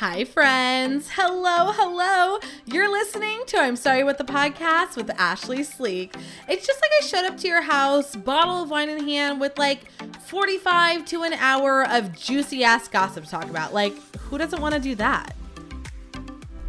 Hi, friends. Hello, hello. You're listening to I'm Sorry What the Podcast with Ashlee Sleek. It's just like I showed up to your house, bottle of wine in hand, with like 45 to an hour of juicy ass gossip to talk about. Like, who doesn't want to do that?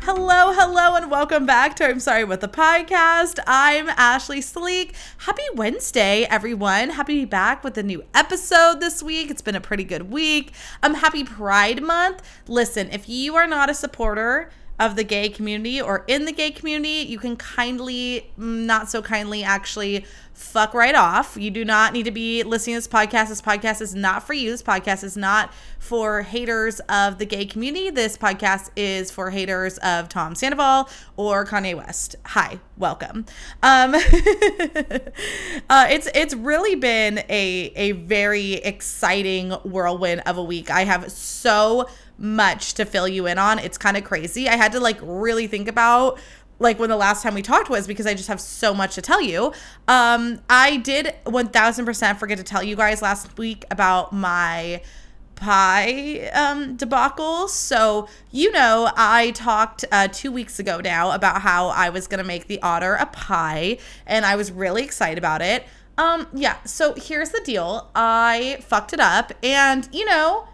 Hello, hello, and welcome back to I'm Sorry What the Podcast. I'm Ashlee Sleek. Happy Wednesday, everyone. Happy to be back with a new episode this week. It's been a pretty good week. I'm um, happy Pride Month. Listen, if you are not a supporter, of the gay community or in the gay community, you can kindly, not so kindly, actually fuck right off. You do not need to be listening to this podcast. This podcast is not for you. This podcast is not for haters of the gay community. This podcast is for haters of Tom Sandoval or Kanye West. Hi, welcome. Um, uh, it's it's really been a a very exciting whirlwind of a week. I have so much to fill you in on. It's kind of crazy. I had to like really think about like when the last time we talked was because I just have so much to tell you. Um, I did 1000% forget to tell you guys last week about my pie um, debacle. So, you know, I talked uh, two weeks ago now about how I was going to make the otter a pie, and I was really excited about it. Um, yeah, so here's the deal I fucked it up, and, you know,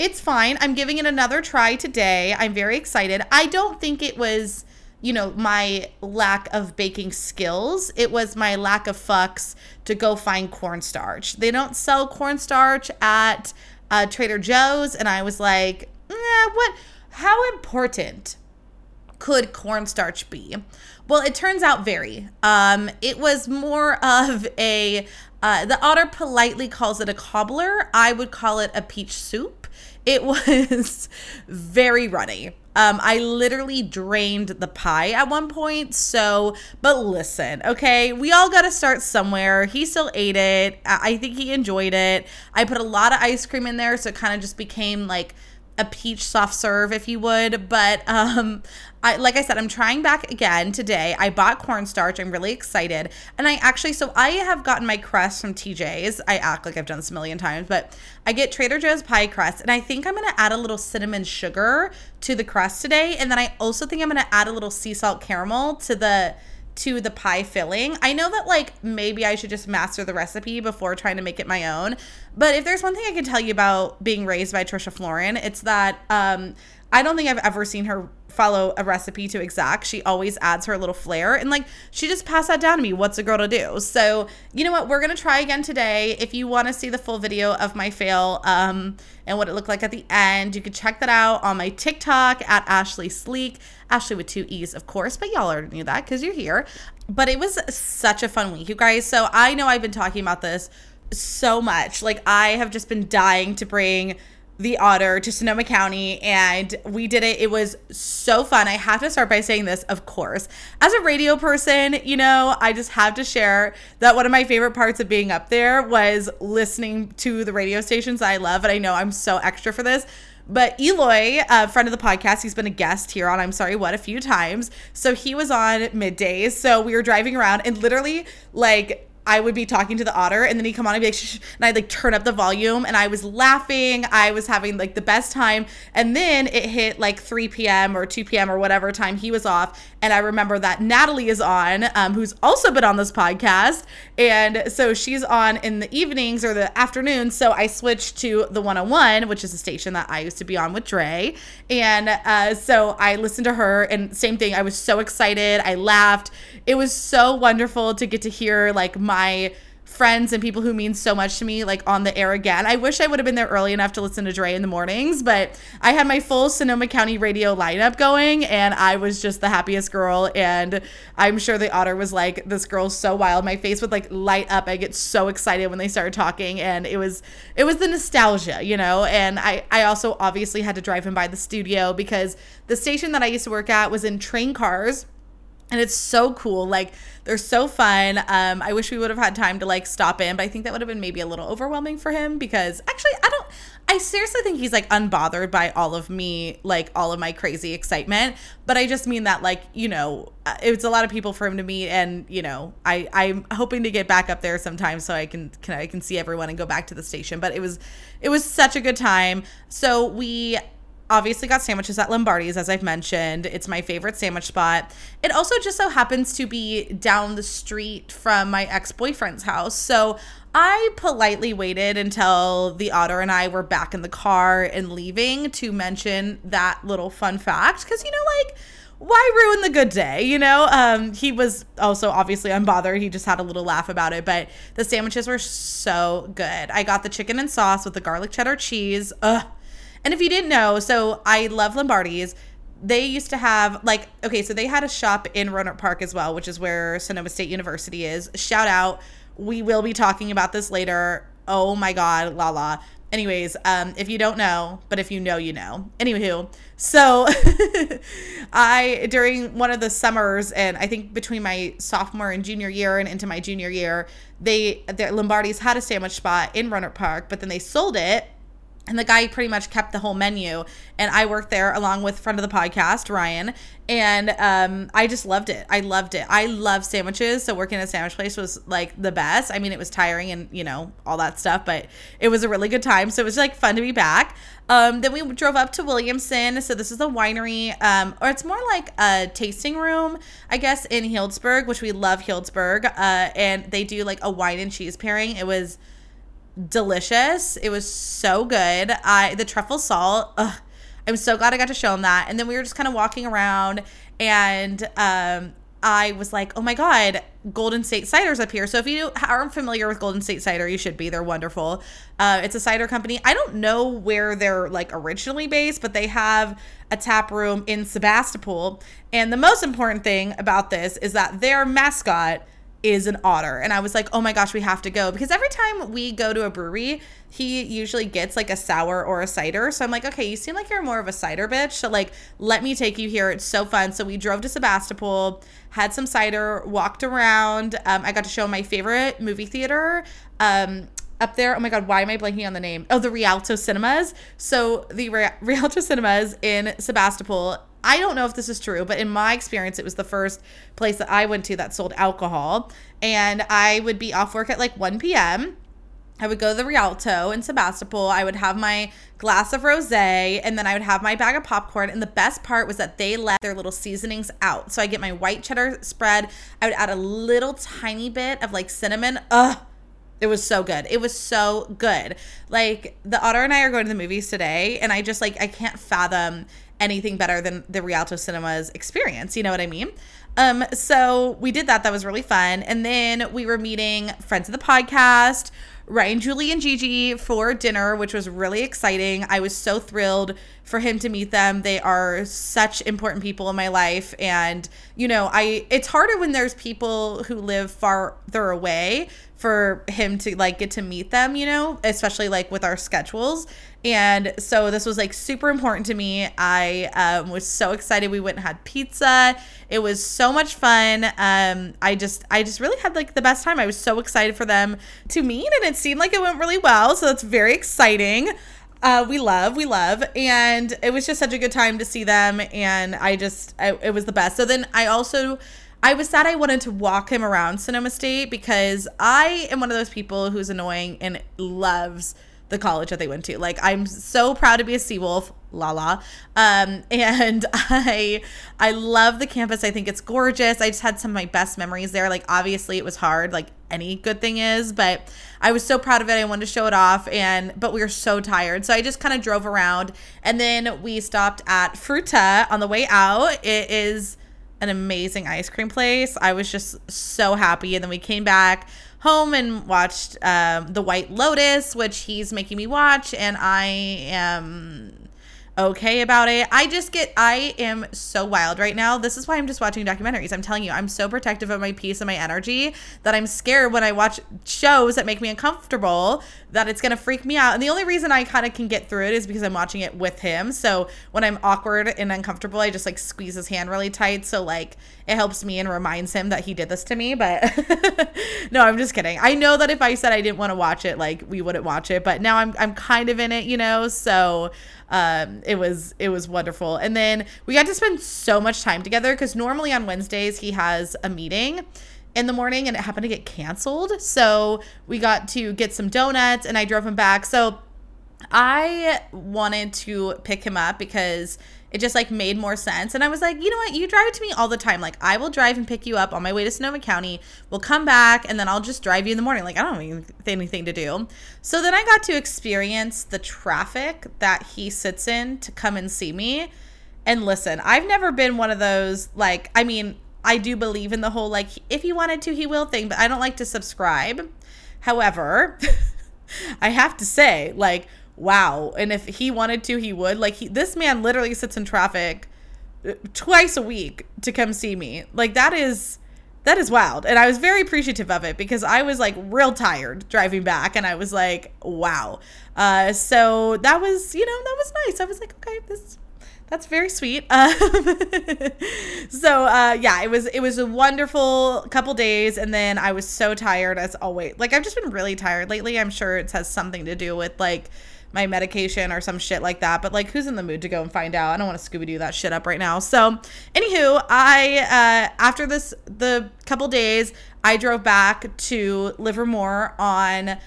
it's fine. I'm giving it another try today. I'm very excited. I don't think it was, you know, my lack of baking skills. It was my lack of fucks to go find cornstarch. They don't sell cornstarch at uh, Trader Joe's. And I was like, eh, what? How important could cornstarch be? Well, it turns out very. Um, it was more of a, uh, the otter politely calls it a cobbler. I would call it a peach soup. It was very runny. Um, I literally drained the pie at one point. So, but listen, okay, we all got to start somewhere. He still ate it. I think he enjoyed it. I put a lot of ice cream in there, so it kind of just became like a peach soft serve, if you would. But um, I like I said, I'm trying back again today. I bought cornstarch. I'm really excited. And I actually so I have gotten my crust from TJ's. I act like I've done this a million times, but I get Trader Joe's pie crust and I think I'm gonna add a little cinnamon sugar to the crust today. And then I also think I'm gonna add a little sea salt caramel to the to the pie filling. I know that like maybe I should just master the recipe before trying to make it my own. But if there's one thing I can tell you about being raised by Trisha Florin, it's that um I don't think I've ever seen her follow a recipe to exact. She always adds her little flair and like she just passed that down to me. What's a girl to do? So, you know what? We're going to try again today. If you want to see the full video of my fail um and what it looked like at the end, you can check that out on my TikTok at Ashlee Sleek. Ashlee with two E's, of course, but y'all already knew that because you're here. But it was such a fun week, you guys. So I know I've been talking about this so much. Like I have just been dying to bring the otter to Sonoma County and we did it. It was so fun. I have to start by saying this, of course. As a radio person, you know, I just have to share that one of my favorite parts of being up there was listening to the radio stations I love. And I know I'm so extra for this. But Eloy, a friend of the podcast, he's been a guest here on I'm Sorry What a few times. So he was on middays. So we were driving around and literally, like, I would be talking to the otter and then he'd come on and be like, shh, and I'd like turn up the volume and I was laughing. I was having like the best time. And then it hit like 3 p.m. or 2 p.m. or whatever time he was off. And I remember that Natalie is on, um, who's also been on this podcast. And so she's on in the evenings or the afternoons. So I switched to the 101, which is a station that I used to be on with Dre. And uh, so I listened to her and same thing. I was so excited. I laughed. It was so wonderful to get to hear like my my friends and people who mean so much to me like on the air again. I wish I would have been there early enough to listen to Dre in the mornings, but I had my full Sonoma County radio lineup going and I was just the happiest girl and I'm sure the otter was like this girl's so wild. My face would like light up. I get so excited when they started talking and it was it was the nostalgia, you know? And I I also obviously had to drive him by the studio because the station that I used to work at was in train cars and it's so cool like they're so fun. Um i wish we would have had time to like stop in but i think that would have been maybe a little overwhelming for him because actually i don't i seriously think he's like unbothered by all of me like all of my crazy excitement. But i just mean that like you know uh, it's a lot of people for him to meet and you know i i'm hoping to get back up there sometime so i can can i can see everyone and go back to the station. But it was it was such a good time. So we obviously got sandwiches at Lombardi's, as I've mentioned. It's my favorite sandwich spot. It also just so happens to be down the street from my ex boyfriend's house. So I politely waited until the otter and I were back in the car and leaving to mention that little fun fact. Because, you know, like, why ruin the good day? You know, um, he was also obviously unbothered. He just had a little laugh about it, but the sandwiches were so good. I got the chicken and sauce with the garlic cheddar cheese. Ugh. And if you didn't know, so I love Lombardi's. They used to have like okay, so they had a shop in Rohnert Park as well, which is where Sonoma State University is. Shout out. We will be talking about this later. Oh my god, la la. Anyways, um, if you don't know, but if you know, you know. Anywho, so I during one of the summers, and I think between my sophomore and junior year and into my junior year, they the Lombardi's had a sandwich spot in Rohnert Park, but then they sold it and the guy pretty much kept the whole menu. And i worked there along with friend of the podcast ryan. And um, i just loved it. I loved it. I love sandwiches. So working at a sandwich place was like the best. I mean it was tiring and you know all that stuff but it was a really good time. So it was like fun to be back. Um, then we drove up to williamson. So this is a winery um, or it's more like a tasting room i guess in healdsburg which we love healdsburg. Uh, and they do like a wine and cheese pairing. It was delicious. It was so good. I the truffle salt. Ugh, I'm so glad I got to show him that. And then we were just kind of walking around, and um, I was like, oh my god, Golden State Cider's up here. So if you aren't familiar with Golden State Cider, you should be. They're wonderful. Uh, it's a cider company. I don't know where they're like originally based, but they have a tap room in Sebastopol. And the most important thing about this is that their mascot is an otter. And I was like, oh my gosh, we have to go. Because every time we go to a brewery, he usually gets like a sour or a cider. So I'm like, okay, you seem like you're more of a cider bitch. So like, let me take you here. It's so fun. So we drove to Sebastopol, had some cider, walked around. Um, I got to show my favorite movie theater. Um, up there. Oh my God, why am I blanking on the name? Oh, the Rialto Cinemas. So the Rialto Cinemas in Sebastopol I don't know if this is true, but in my experience, it was the first place that I went to that sold alcohol. And I would be off work at like 1 p.m. I would go to the Rialto in Sebastopol. I would have my glass of rose and then I would have my bag of popcorn. And the best part was that they let their little seasonings out. So I get my white cheddar spread. I would add a little tiny bit of like cinnamon. Ugh. It was so good. It was so good. Like the Otter and I are going to the movies today, and I just like I can't fathom anything better than the Rialto Cinemas experience. You know what I mean? Um, so we did that. That was really fun. And then we were meeting friends of the podcast, Ryan, Julie, and Gigi for dinner, which was really exciting. I was so thrilled for him to meet them. They are such important people in my life. And, you know, I it's harder when there's people who live farther away for him to like get to meet them, you know, especially like with our schedules. And so this was like super important to me. I um, was so excited. We went and had pizza. It was so much fun. Um, I just, I just really had like the best time. I was so excited for them to meet, and it seemed like it went really well. So that's very exciting. Uh, we love, we love, and it was just such a good time to see them. And I just, I, it was the best. So then I also I was sad I wanted to walk him around Sonoma State because I am one of those people who's annoying and loves the college that they went to. Like I'm so proud to be a Seawolf, la la. Um, and I I love the campus. I think it's gorgeous. I just had some of my best memories there. Like obviously it was hard, like any good thing is, but I was so proud of it. I wanted to show it off and but we were so tired. So I just kind of drove around and then we stopped at Fruta on the way out. It is an amazing ice cream place. I was just so happy. And then we came back home and watched um, The White Lotus, which he's making me watch. And I am okay about it. I just get, I am so wild right now. This is why I'm just watching documentaries. I'm telling you, I'm so protective of my peace and my energy that I'm scared when I watch shows that make me uncomfortable that it's going to freak me out. And the only reason I kind of can get through it is because I'm watching it with him. So when I'm awkward and uncomfortable, I just like squeeze his hand really tight. So like it helps me and reminds him that he did this to me. But no, I'm just kidding. I know that if I said I didn't want to watch it, like we wouldn't watch it. But now I'm, I'm kind of in it, you know? So um, it was it was wonderful. And then we got to spend so much time together because normally on Wednesdays he has a meeting in the morning and it happened to get canceled. So we got to get some donuts and I drove him back. So I wanted to pick him up because it just like made more sense. And I was like, you know what? You drive it to me all the time. Like I will drive and pick you up on my way to Sonoma County. We'll come back and then I'll just drive you in the morning. Like I don't have anything to do. So then I got to experience the traffic that he sits in to come and see me. And listen, I've never been one of those like I mean, I do believe in the whole like if he wanted to, he will thing, but I don't like to subscribe. However, I have to say, like wow. And if he wanted to, he would. Like he, this man literally sits in traffic uh, twice a week to come see me. Like that is that is wild. And I was very appreciative of it because I was like real tired driving back and I was like, wow. Uh, so that was, you know, that was nice. I was like, okay, this that's very sweet. Um, so uh, yeah, it was it was a wonderful couple days, and then I was so tired as always. Like I've just been really tired lately. I'm sure it has something to do with like my medication or some shit like that. But like, who's in the mood to go and find out? I don't want to Scooby Doo that shit up right now. So, anywho, I uh, after this the couple days, I drove back to Livermore on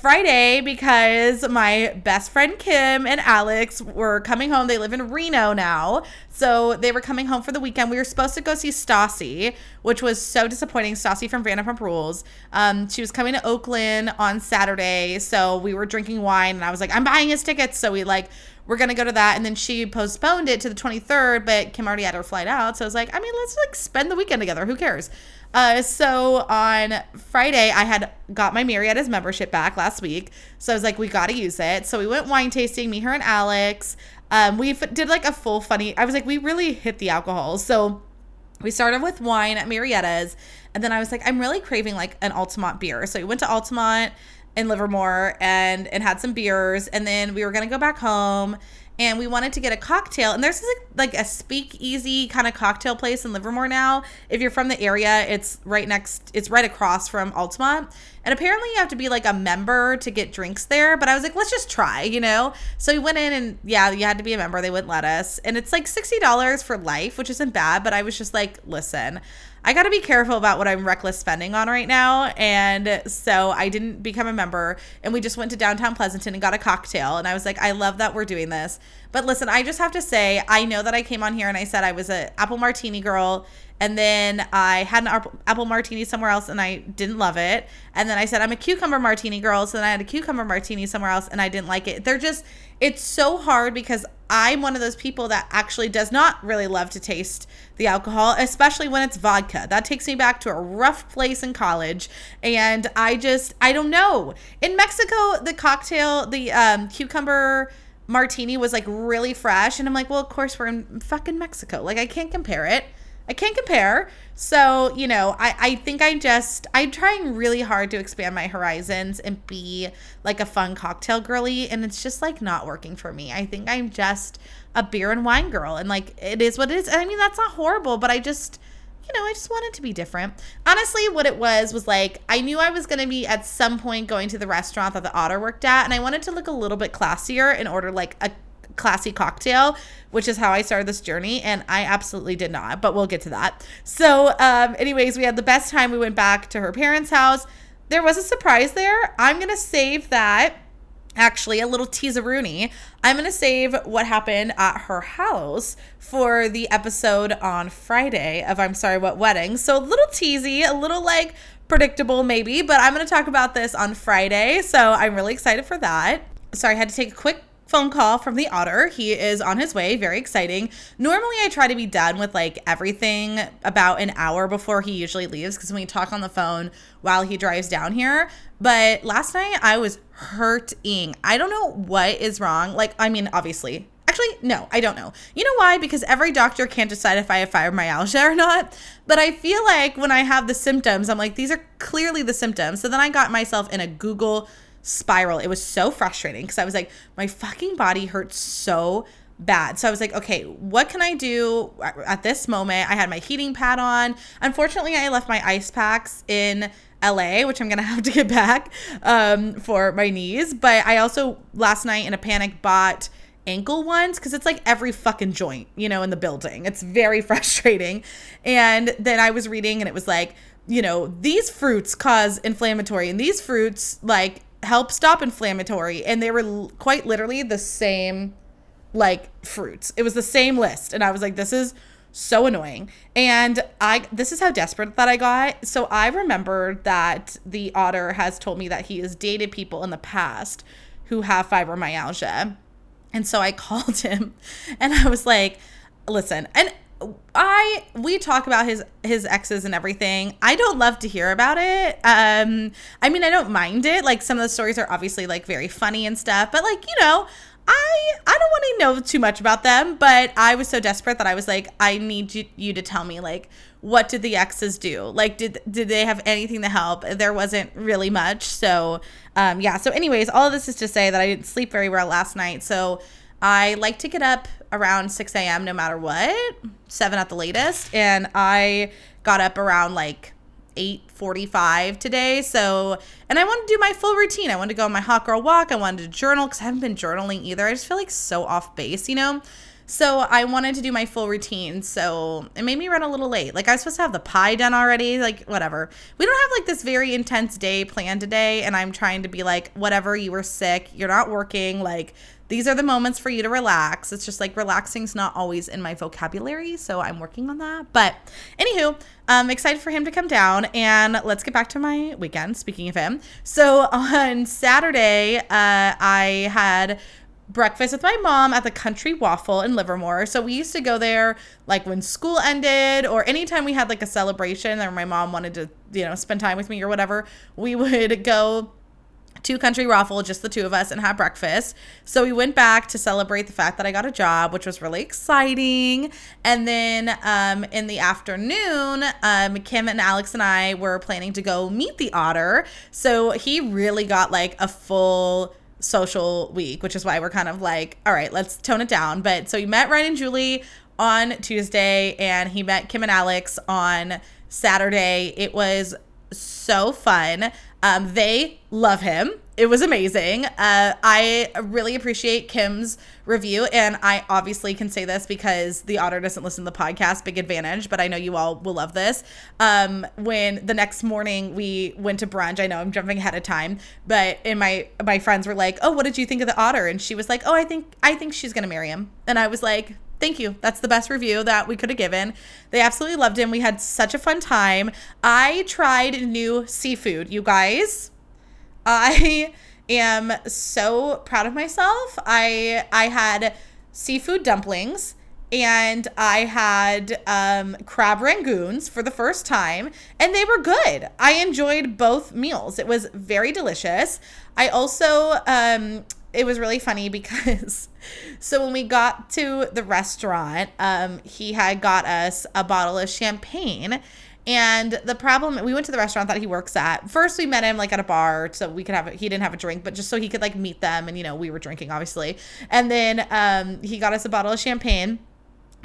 Friday because my best friend Kim and Alex were coming home. They live in Reno now. So they were coming home for the weekend. We were supposed to go see Stassi, which was so disappointing. Stassi from Vanderpump Rules. Um, she was coming to Oakland on Saturday. So we were drinking wine and I was like, I'm buying his tickets. So we like, we're gonna go to that and then she postponed it to the 23rd but kim already had her flight out so i was like i mean let's like spend the weekend together who cares uh, so on Friday, I had got my Murrieta's membership back last week. So I was like, we got to use it. So we went wine tasting, me, her, and Alex. Um, we f- did like a full funny, I was like, we really hit the alcohol. So we started with wine at Murrieta's. And then I was like, I'm really craving like an Altamont beer. So we went to Altamont in Livermore and and had some beers and then we were going to go back home and we wanted to get a cocktail. And there's like, like a speakeasy kind of cocktail place in Livermore now. If you're from the area, it's right next, it's right across from Altamont. And apparently you have to be like a member to get drinks there. But I was like, let's just try, you know? So we went in and yeah, you had to be a member. They wouldn't let us. And it's like $60 for life, which isn't bad. But I was just like, listen, I got to be careful about what I'm reckless spending on right now. And so I didn't become a member. And we just went to downtown Pleasanton and got a cocktail. And I was like, I love that we're doing this. But listen, I just have to say, I know that I came on here and I said I was an apple martini girl and then I had an apple martini somewhere else and I didn't love it. And then I said I'm a cucumber martini girl, so then I had a cucumber martini somewhere else and I didn't like it. They're just it's so hard because I'm one of those people that actually does not really love to taste the alcohol, especially when it's vodka. That takes me back to a rough place in college and I just I don't know. In Mexico, the cocktail, the um, cucumber martini was like really fresh and I'm like, "Well, of course we're in fucking Mexico. Like I can't compare it." I can't compare. So, you know, I, I think I just, I'm trying really hard to expand my horizons and be like a fun cocktail girly. And it's just like not working for me. I think I'm just a beer and wine girl. And like, it is what it is. And I mean, that's not horrible, but I just, you know, I just wanted to be different. Honestly, what it was was like I knew I was going to be at some point going to the restaurant that the otter worked at, and I wanted to look a little bit classier and order like a classy cocktail, which is how I started this journey. And I absolutely did not, but we'll get to that. So, um, anyways, we had the best time. We went back to her parents' house. There was a surprise there. I'm going to save that actually a little teaseroonie. I'm gonna save what happened at her house for the episode on Friday of I'm sorry what wedding. So a little teasy, a little like predictable maybe, but I'm gonna talk about this on Friday. So I'm really excited for that. Sorry, I had to take a quick phone call from the otter. He is on his way, very exciting. Normally, I try to be done with like everything about an hour before he usually leaves because we talk on the phone while he drives down here. But last night, I was hurting. I don't know what is wrong. Like, I mean, obviously, Actually, no, I don't know. You know why? Because every doctor can't decide if I have fibromyalgia or not. But I feel like when I have the symptoms, I'm like, these are clearly the symptoms. So then I got myself in a Google spiral. It was so frustrating because I was like, my fucking body hurts so bad. So I was like, okay, what can I do at this moment? I had my heating pad on. Unfortunately, I left my ice packs in LA, which I'm gonna have to get back um, for my knees. But I also last night in a panic bought ankle ones because it's like every fucking joint, you know, in the building. It's very frustrating. And then I was reading and it was like, you know, these fruits cause inflammatory and these fruits like help stop inflammatory and they were l- quite literally the same like fruits. It was the same list and I was like this is so annoying. And I this is how desperate that I got. So I remember that the otter has told me that he has dated people in the past who have fibromyalgia. And so I called him and I was like, listen, and I we talk about his his exes and everything. I don't love to hear about it. Um I mean I don't mind it. Like some of the stories are obviously like very funny and stuff, but like, you know, I I don't want to know too much about them, but I was so desperate that I was like, I need you, you to tell me like what did the exes do? Like did did they have anything to help? There wasn't really much. So um yeah. So anyways, all this is to say that I didn't sleep very well last night. So I like to get up around 6 a.m. no matter what, seven at the latest, and I got up around like 8:45 today. So, and I wanted to do my full routine. I wanted to go on my hot girl walk. I wanted to journal cuz I haven't been journaling either. I just feel like so off base, you know? So, I wanted to do my full routine. So, it made me run a little late. Like I was supposed to have the pie done already, like whatever. We don't have like this very intense day planned today and I'm trying to be like whatever, you were sick, you're not working, like these are the moments for you to relax. It's just like relaxing's not always in my vocabulary, so I'm working on that. But anywho, I'm excited for him to come down, and let's get back to my weekend. Speaking of him, so on Saturday, uh, I had breakfast with my mom at the Country Waffle in Livermore. So we used to go there like when school ended or anytime we had like a celebration or my mom wanted to, you know, spend time with me or whatever, we would go to Country Waffle, just the two of us, and have breakfast. So we went back to celebrate the fact that I got a job, which was really exciting. And then um, in the afternoon, um, Kim and Alex and I were planning to go meet the otter. So he really got like a full social week, which is why we're kind of like, all right, let's tone it down. But so we met Ryan and Julie on Tuesday, and he met Kim and Alex on Saturday. It was so fun. Um, they love him. It was amazing. Uh, I really appreciate Kim's review, and I obviously can say this because the otter doesn't listen to the podcast. Big advantage, but I know you all will love this. Um, when the next morning we went to brunch, I know I'm jumping ahead of time, but and my my friends were like, "Oh, what did you think of the otter?" And she was like, "Oh, I think I think she's gonna marry him," and I was like, thank you. That's the best review that we could have given. They absolutely loved him. We had such a fun time. I tried new seafood, you guys. I am so proud of myself. I I had seafood dumplings and I had um, crab rangoons for the first time, and they were good. I enjoyed both meals. It was very delicious. I also um, it was really funny because so when we got to the restaurant um he had got us a bottle of champagne. And the problem we went to the restaurant that he works at. First we met him like at a bar so we could have he didn't have a drink but just so he could like meet them and you know we were drinking obviously. And then um he got us a bottle of champagne.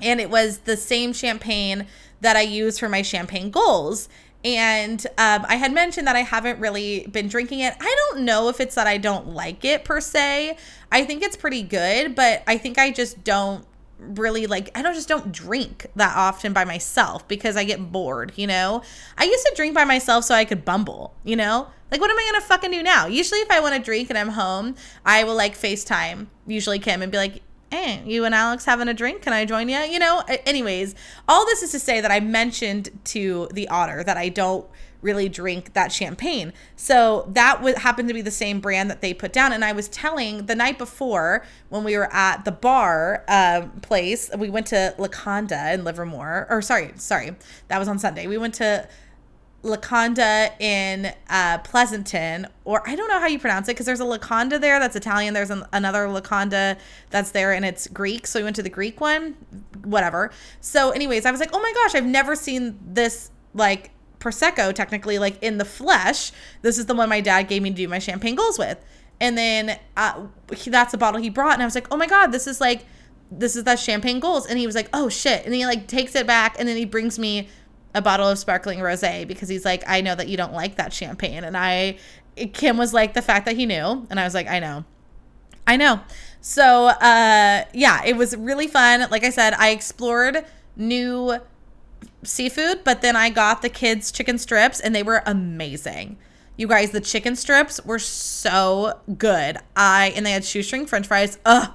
And it was the same champagne that I use for my champagne goals and um, I had mentioned that I haven't really been drinking it. I don't know if it's that I don't like it per se. I think it's pretty good, but I think I just don't really like I don't just don't drink that often by myself because I get bored, you know? I used to drink by myself so I could bumble, you know? Like what am I gonna fucking do now? Usually if I want to drink and I'm home, I will like FaceTime usually Kim and be like, hey, you and Alex having a drink? Can I join you? You know, anyways, all this is to say that I mentioned to the otter that I don't really drink that champagne. So that would happen to be the same brand that they put down. And I was telling the night before when we were at the bar um, place, we went to Laconda in Livermore, or sorry, sorry, that was on Sunday. We went to Laconda in uh, Pleasanton, or I don't know how you pronounce it because there's a Laconda there that's Italian. There's an, another Laconda that's there and it's Greek. So we went to the Greek one, whatever. So, anyways, I was like, oh my gosh, I've never seen this like prosecco technically like in the flesh. This is the one my dad gave me to do my champagne goals with, and then uh, he, that's a bottle he brought, and I was like, oh my god, this is like this is that champagne goals, and he was like, oh shit, and he like takes it back, and then he brings me a bottle of sparkling rosé because he's like, I know that you don't like that champagne. And I, Kim was like, the fact that he knew. And I was like, I know. I know. So, uh, yeah, it was really fun. Like I said, I explored new seafood, but then I got the kids' chicken strips and they were amazing. You guys, the chicken strips were so good. I and they had shoestring French fries. Ugh,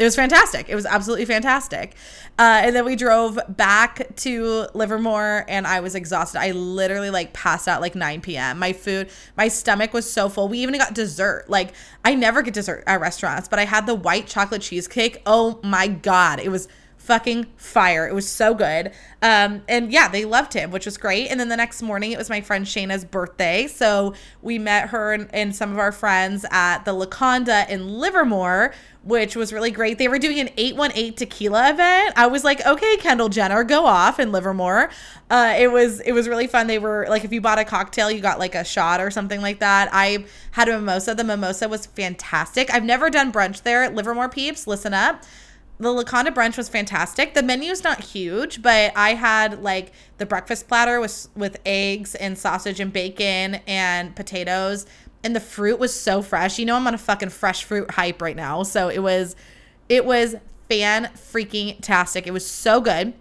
it was fantastic. It was absolutely fantastic. Uh, and then we drove back to Livermore, and I was exhausted. I literally like passed out like 9 p.m. My food, my stomach was so full. We even got dessert. Like I never get dessert at restaurants, but I had the white chocolate cheesecake. Oh my god, it was fucking fire. It was so good. Um, and yeah, they loved him, which was great. And then the next morning, it was my friend Shayna's birthday. So we met her and, and some of our friends at the Laconda in Livermore, which was really great. They were doing an 818 tequila event. I was like, okay, Kendall Jenner, go off in Livermore. Uh, it was it was really fun. They were like, if you bought a cocktail, you got like a shot or something like that. I had a mimosa. The mimosa was fantastic. I've never done brunch there. Livermore peeps, listen up the Laconda brunch was fantastic. The menu's not huge, but I had like the breakfast platter with with eggs and sausage and bacon and potatoes, and the fruit was so fresh. You know I'm on a fucking fresh fruit hype right now, so it was it was fan freaking tastic. It was so good.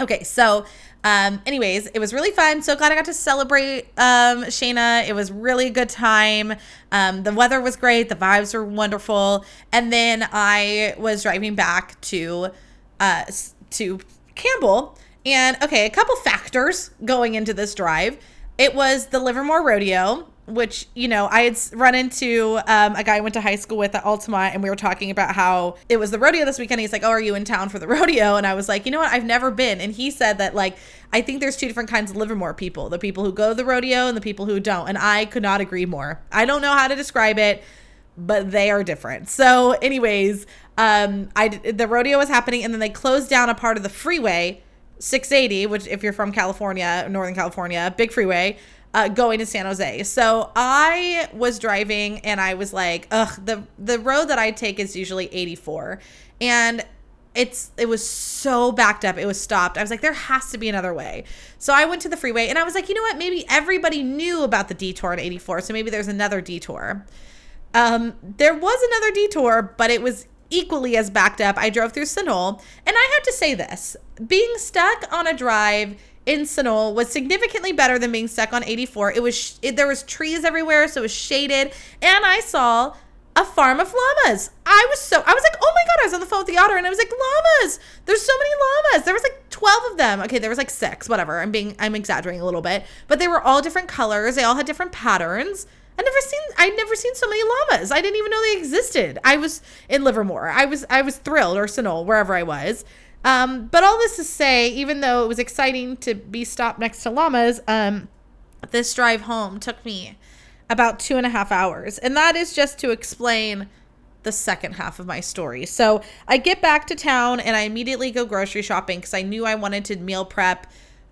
Okay, so um, anyways, it was really fun. So glad I got to celebrate um, Shayna. It was really good time. Um, the weather was great. The vibes were wonderful. And then I was driving back to uh, to Campbell. And okay, a couple factors going into this drive. It was the Livermore Rodeo which you know i had run into um, a guy i went to high school with at altamont and we were talking about how it was the rodeo this weekend. He's like oh are you in town for the rodeo? And i was like you know what? I've never been. And he said that like i think there's two different kinds of livermore people the people who go to the rodeo and the people who don't. And i could not agree more. I don't know how to describe it but they are different. So anyways um i the rodeo was happening and then they closed down a part of the freeway 680 which if you're from california northern california big freeway uh, going to San Jose. So I was driving and I was like, ugh, the the road that I take is usually 84. And it's it was so backed up. It was stopped. I was like, there has to be another way. So I went to the freeway and I was like, you know what? Maybe everybody knew about the detour in 84. So maybe there's another detour. Um, there was another detour, but it was equally as backed up. I drove through Sunol, and I have to say this: being stuck on a drive in Sunol was significantly better than being stuck on 84. It was it, there was trees everywhere, so it was shaded, and I saw a farm of llamas. I was so I was like, oh my god! I was on the phone with the otter, and I was like, llamas. There's so many llamas. There was like 12 of them. Okay, there was like six, whatever. I'm being I'm exaggerating a little bit, but they were all different colors. They all had different patterns. I never seen I'd never seen so many llamas. I didn't even know they existed. I was in Livermore. I was I was thrilled or Sunol, wherever I was. Um, but all this to say, even though it was exciting to be stopped next to llamas, um, this drive home took me about two and a half hours. And that is just to explain the second half of my story. So I get back to town and I immediately go grocery shopping because I knew I wanted to meal prep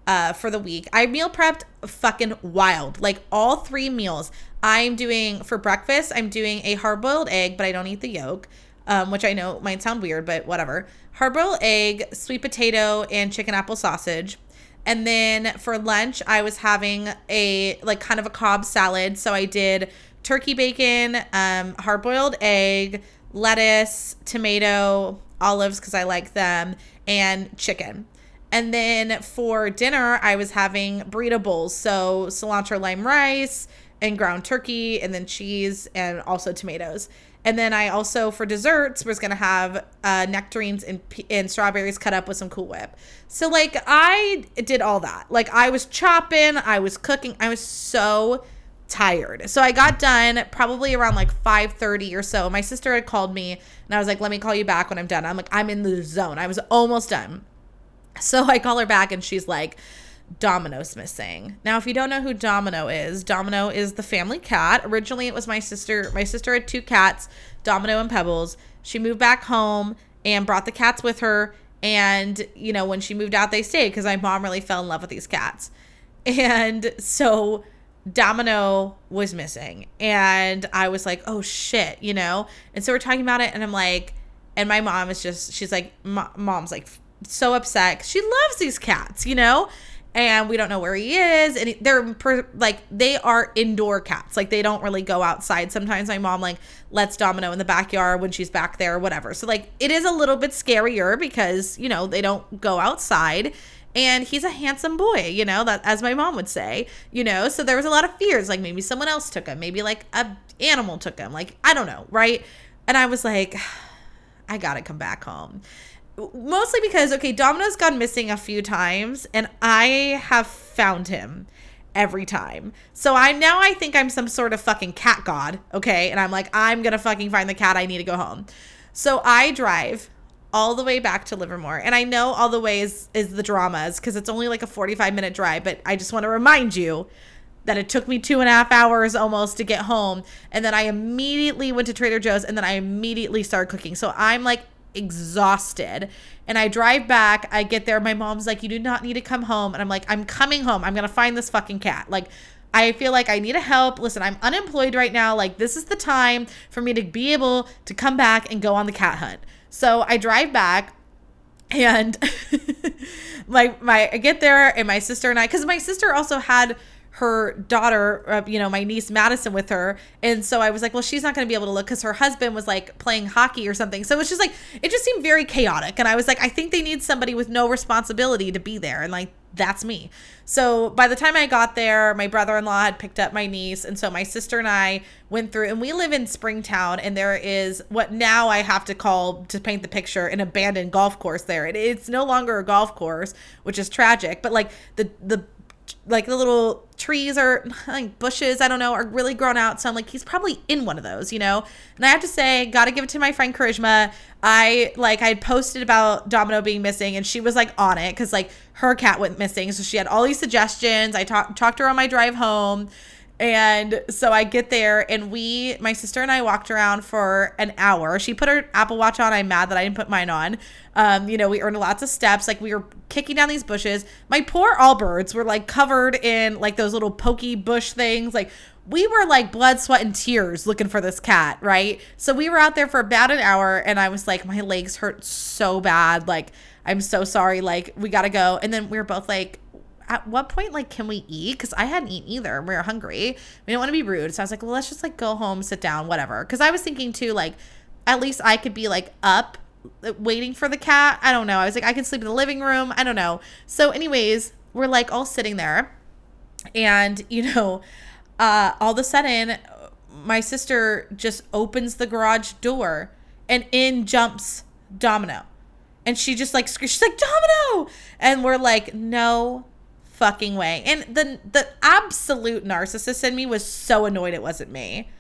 uh, for the week. I meal prepped fucking wild. Like all three meals. I'm doing for breakfast, I'm doing a hard boiled egg, but I don't eat the yolk um, which I know might sound weird, but whatever. Hard boiled egg, sweet potato, and chicken apple sausage. And then for lunch, I was having a like kind of a Cobb salad. So I did turkey bacon, um, hard boiled egg, lettuce, tomato, olives because I like them, and chicken. And then for dinner, I was having burrito bowls. So cilantro lime rice and ground turkey, and then cheese, and also tomatoes. And then I also for desserts was gonna have uh, nectarines and and strawberries cut up with some Cool Whip. So like I did all that. Like I was chopping, I was cooking, I was so tired. So I got done probably around like 5:30 or so. My sister had called me and I was like, "Let me call you back when I'm done." I'm like, "I'm in the zone." I was almost done. So I call her back and she's like, Domino's missing. Now, if you don't know who Domino is, Domino is the family cat. Originally, it was my sister. My sister had two cats, Domino and Pebbles. She moved back home and brought the cats with her. And, you know, when she moved out, they stayed because my mom really fell in love with these cats. And so Domino was missing. And I was like, oh shit, you know? And so we're talking about it. And I'm like, and my mom is just, she's like, mom's like so upset. She loves these cats, you know? And we don't know where he is and they're per, like they are indoor cats. Like they don't really go outside. Sometimes my mom like lets domino in the backyard when she's back there or whatever. So like it is a little bit scarier because you know they don't go outside. And he's a handsome boy, you know, that as my mom would say, you know. So there was a lot of fears, like maybe someone else took him, maybe like a animal took him, like I don't know, right? And I was like, I gotta come back home. Mostly because okay, Domino's gone missing a few times, and I have found him every time. So I'm now I think I'm some sort of fucking cat god, okay? And I'm like, I'm gonna fucking find the cat. I need to go home. So I drive all the way back to Livermore. And I know all the way is, is the dramas because it's only like a 45 minute drive, but I just want to remind you that it took me two and a half hours almost to get home. And then I immediately went to Trader Joe's and then I immediately started cooking. So I'm like exhausted. And I drive back. I get there. My mom's like, You do not need to come home. And I'm like, I'm coming home. I'm to find this fucking cat. Like, I feel like I need a help. Listen, I'm unemployed right now. Like, this is the time for me to be able to come back and go on the cat hunt. So I drive back and my my I get there and my sister and I cuz my sister also had her daughter, uh, you know, my niece Madison with her. And so I was like, well, she's not going to be able to look because her husband was like playing hockey or something. So it's just like, it just seemed very chaotic. And I was like, I think they need somebody with no responsibility to be there. And like, that's me. So by the time I got there, my brother in law had picked up my niece. And so my sister and I went through, and we live in Springtown, and there is what now I have to call to paint the picture an abandoned golf course there. It, it's no longer a golf course, which is tragic, but like the, the, like the little trees or like bushes, I don't know, are really grown out. So I'm like, he's probably in one of those, you know? And I have to say, gotta give it to my friend Charisma. I like I posted about Domino being missing and she was like on it because like her cat went missing. So she had all these suggestions. I talked talked to her on my drive home. And so I get there and we, my sister and I walked around for an hour. She put her Apple Watch on. I'm mad that I didn't put mine on. Um, you know, we earned lots of steps. Like we were kicking down these bushes. My poor Allbirds were like covered in like those little pokey bush things. Like we were like blood, sweat, and tears looking for this cat, right? So we were out there for about an hour and I was like, my legs hurt so bad. Like, I'm so sorry. Like, we gotta go. And then we were both like, at what point like can we eat? Because i hadn't eaten either. We were hungry. We didn't want to be rude. So i was like well let's just like go home sit down whatever. Because i was thinking too like at least i could be like up uh, waiting for the cat. I don't know. I was like i can sleep in the living room. I don't know. So anyways we're like all sitting there. And you know uh all of a sudden my sister just opens the garage door and in jumps domino. And she just like she's like domino! And we're like no fucking way. And the the absolute narcissist in me was so annoyed it wasn't me.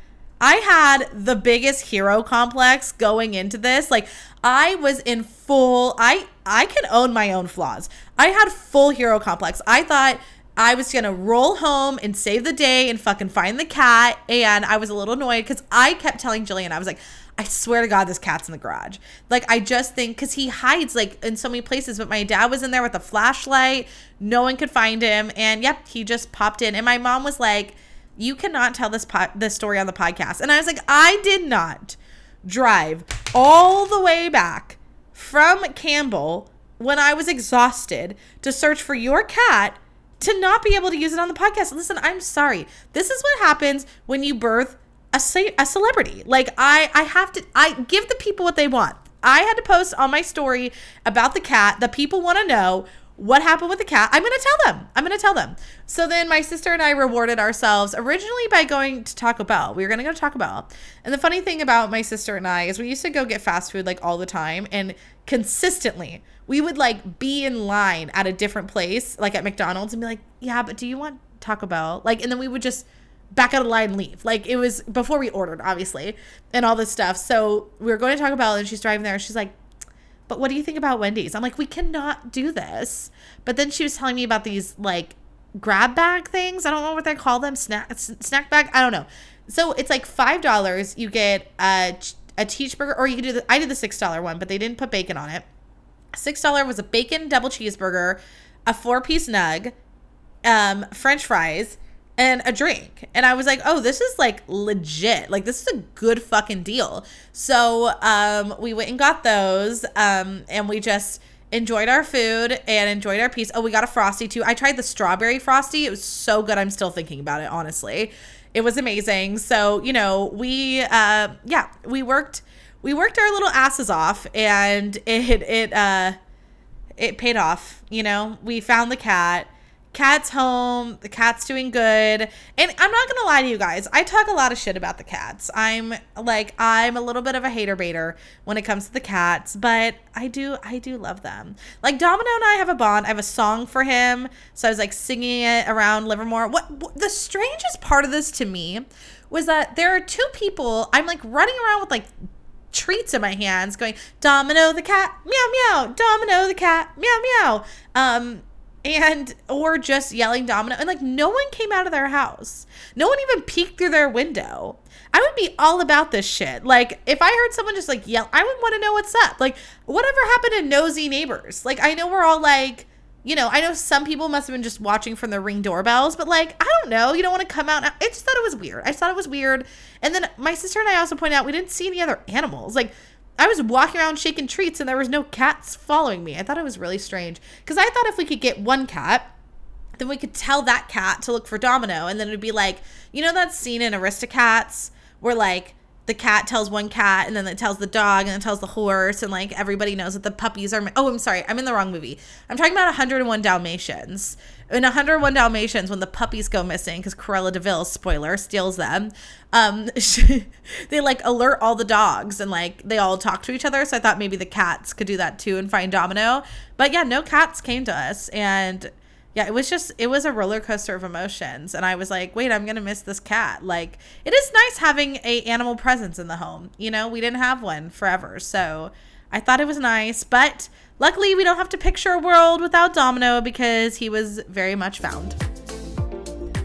I had the biggest hero complex going into this. Like I was in full I I can own my own flaws. I had full hero complex. I thought I was gonna roll home and save the day and fucking find the cat. And I was a little annoyed because I kept telling Jillian, I was like, I swear to God, this cat's in the garage. Like, I just think because he hides like in so many places, but my dad was in there with a flashlight. No one could find him. And yep, he just popped in. And my mom was like, You cannot tell this, po- this story on the podcast. And I was like, I did not drive all the way back from Campbell when I was exhausted to search for your cat to not be able to use it on the podcast. Listen, I'm sorry. This is what happens when you birth a, a celebrity. Like I I have to I give the people what they want. I had to post on my story about the cat. The people want to know what happened with the cat. I'm going to tell them. I'm going to tell them. So then my sister and I rewarded ourselves originally by going to Taco Bell. We were going to go to Taco Bell. And the funny thing about my sister and I is we used to go get fast food like all the time and consistently we would like be in line at a different place, like at McDonald's and be like, "Yeah, but do you want Taco Bell?" Like and then we would just back out of the line leave. Like it was before we ordered, obviously, and all this stuff. So we were going to Taco Bell and she's driving there and she's like, But what do you think about Wendy's? I'm like, We cannot do this. But then she was telling me about these like grab bag things. I don't know what they call them. Snack snack bag. I don't know. So it's like five dollars. You get a a cheeseburger, or you can do the. I did the six dollar one, but they didn't put bacon on it. Six dollar was a bacon double cheeseburger, a four piece nug, um, French fries, and a drink. And I was like, oh, this is like legit. Like this is a good fucking deal. So um we went and got those. Um and we just enjoyed our food and enjoyed our piece. Oh, we got a frosty too. I tried the strawberry frosty. It was so good. I'm still thinking about it, honestly. It was amazing. So, you know, we uh yeah, we worked we worked our little asses off and it it uh it paid off. You know, we found the cat. Cat's home. The cat's doing good. And I'm not to lie to you guys. I talk a lot of shit about the cats. I'm like, I'm a little bit of a hater baiter when it comes to the cats, but I do, I do love them. Like Domino and I have a bond. I have a song for him. So I was like singing it around Livermore. What, what the strangest part of this to me was that there are two people. I'm like running around with like treats in my hands going domino the cat meow meow domino the cat meow meow um and or just yelling domino and like no one came out of their house. No one even peeked through their window. I would be all about this shit. Like if i heard someone just like yell i would want to know what's up. Like whatever happened to nosy neighbors? Like i know we're all like you know i know some people must have been just watching from the ring doorbells but like i don't know. You don't want to come out i just thought it was weird. I just thought it was weird. And then my sister and i also point out we didn't see any other animals. Like I was walking around shaking treats and there was no cats following me. I thought it was really strange because I thought if we could get one cat, then we could tell that cat to look for Domino. And then it'd be like, you know, that scene in Aristocats where like the cat tells one cat and then it tells the dog and it tells the horse and like everybody knows that the puppies are oh i'm sorry i'm in the wrong movie i'm talking about 101 dalmatians in 101 dalmatians when the puppies go missing because cruella de vil spoiler steals them um she, they like alert all the dogs and like they all talk to each other so i thought maybe the cats could do that too and find domino but yeah no cats came to us and yeah, it was just it was a roller coaster of emotions, and I was like, wait, I'm gonna miss this cat. Like, it is nice having a animal presence in the home. You know, we didn't have one forever, so I thought it was nice, but luckily we don't have to picture a world without Domino because he was very much found.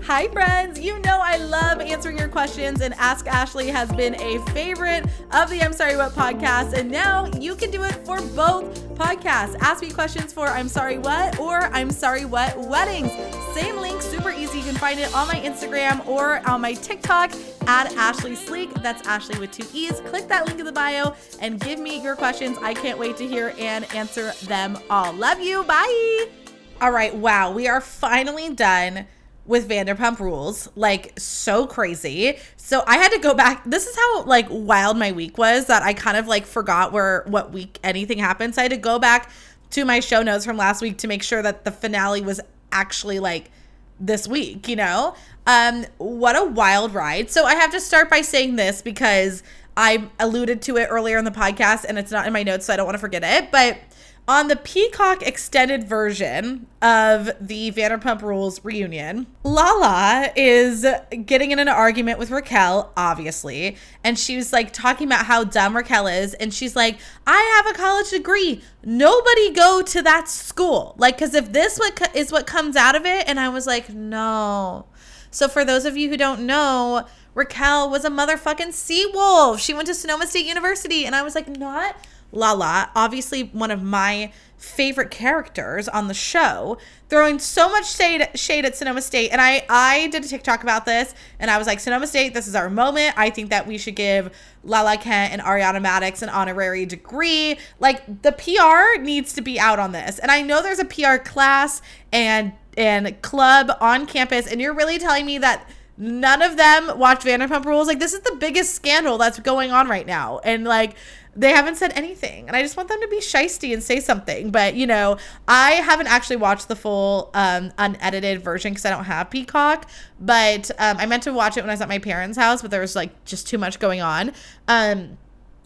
Hi, friends. You know I love answering your questions, and Ask Ashlee has been a favorite of the I'm Sorry What podcast. And now you can do it for both podcasts. Ask me questions for I'm Sorry What or I'm Sorry What Weddings. Same link, super easy. You can find it on my Instagram or on my TikTok at Ashlee Sleek. That's Ashlee with two E's. Click that link in the bio and give me your questions. I can't wait to hear and answer them all. Love you. Bye. All right. Wow. We are finally done with Vanderpump Rules, like so crazy. So I had to go back. This is how like wild my week was that I kind of like forgot where what week anything happened. So I had to go back to my show notes from last week to make sure that the finale was actually like this week, you know? Um what a wild ride. So I have to start by saying this because I alluded to it earlier in the podcast and it's not in my notes so I don't want to forget it, but on the Peacock extended version of the Vanderpump Rules reunion, Lala is getting in an argument with Raquel, obviously. And she was like talking about how dumb Raquel is. And she's like, I have a college degree. Nobody go to that school. Like, because if this is what comes out of it. And I was like, no. So, for those of you who don't know, Raquel was a motherfucking sea wolf. She went to Sonoma State University. And I was like, not Lala, obviously one of my favorite characters on the show, throwing so much shade shade at Sonoma State. And I I did a TikTok about this, and I was like, Sonoma State, this is our moment. I think that we should give Lala Kent and Ariana Madix an honorary degree. Like the PR needs to be out on this. And I know there's a PR class and and club on campus, and you're really telling me that none of them watch Vanderpump Rules. Like this is the biggest scandal that's going on right now, and like they haven't said anything and i just want them to be shisty and say something but you know i haven't actually watched the full um, unedited version because i don't have peacock but um, i meant to watch it when i was at my parents house but there was like just too much going on um,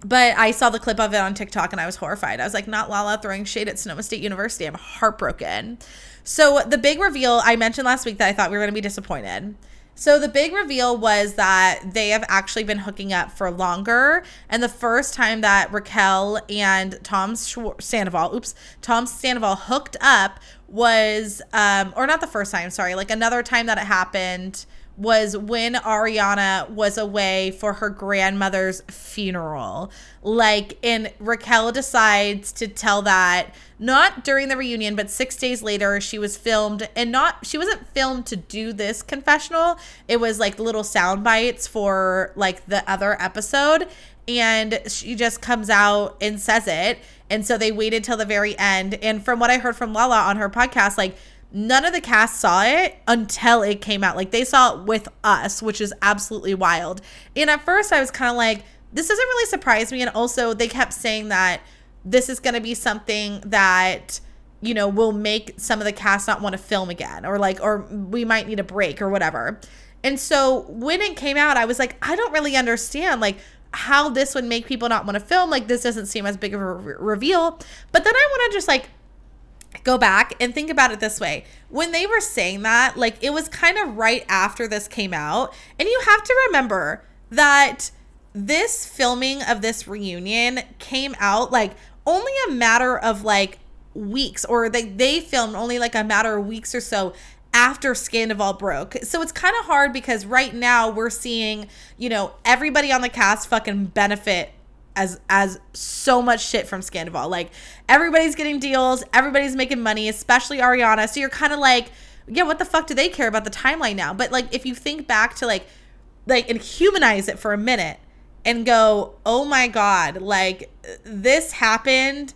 but I saw the clip of it on TikTok and I was horrified. I was like, not Lala throwing shade at Sonoma State University. I'm heartbroken. So, the big reveal I mentioned last week that I thought we were going to be disappointed. So the big reveal was that they have actually been hooking up for longer. And the first time that Raquel and Tom Sandoval, oops, Tom Sandoval hooked up was, um, or not the first time, sorry, like another time that it happened was when Ariana was away for her grandmother's funeral. Like, and Raquel decides to tell that not during the reunion, but six days later, she was filmed and not, she wasn't filmed to do this confessional. It was like little sound bites for like the other episode. And she just comes out and says it. And so they waited till the very end. And from what I heard from Lala on her podcast, like, none of the cast saw it until it came out. Like they saw it with us, which is absolutely wild. And at first I was kind of like, this doesn't really surprise me. And also they kept saying that this is going to be something that you know, will make some of the cast not want to film again or like, or we might need a break or whatever. And so when it came out, I was like, I don't really understand like how this would make people not want to film. Like, this doesn't seem as big of a re- reveal. But then I want to just like go back and think about it this way. When they were saying that, like, it was kind of right after this came out. And you have to remember that this filming of this reunion came out like only a matter of like weeks or they, they filmed only like a matter of weeks or so after Scandoval broke. So it's kind of hard because right now we're seeing, you know, everybody on the cast fucking benefit as as so much shit from Scandoval. Like everybody's getting deals, everybody's making money, especially Ariana. So you're kind of like, yeah, what the fuck do they care about the timeline now? But like if you think back to like like and humanize it for a minute and go, "Oh my god, like this happened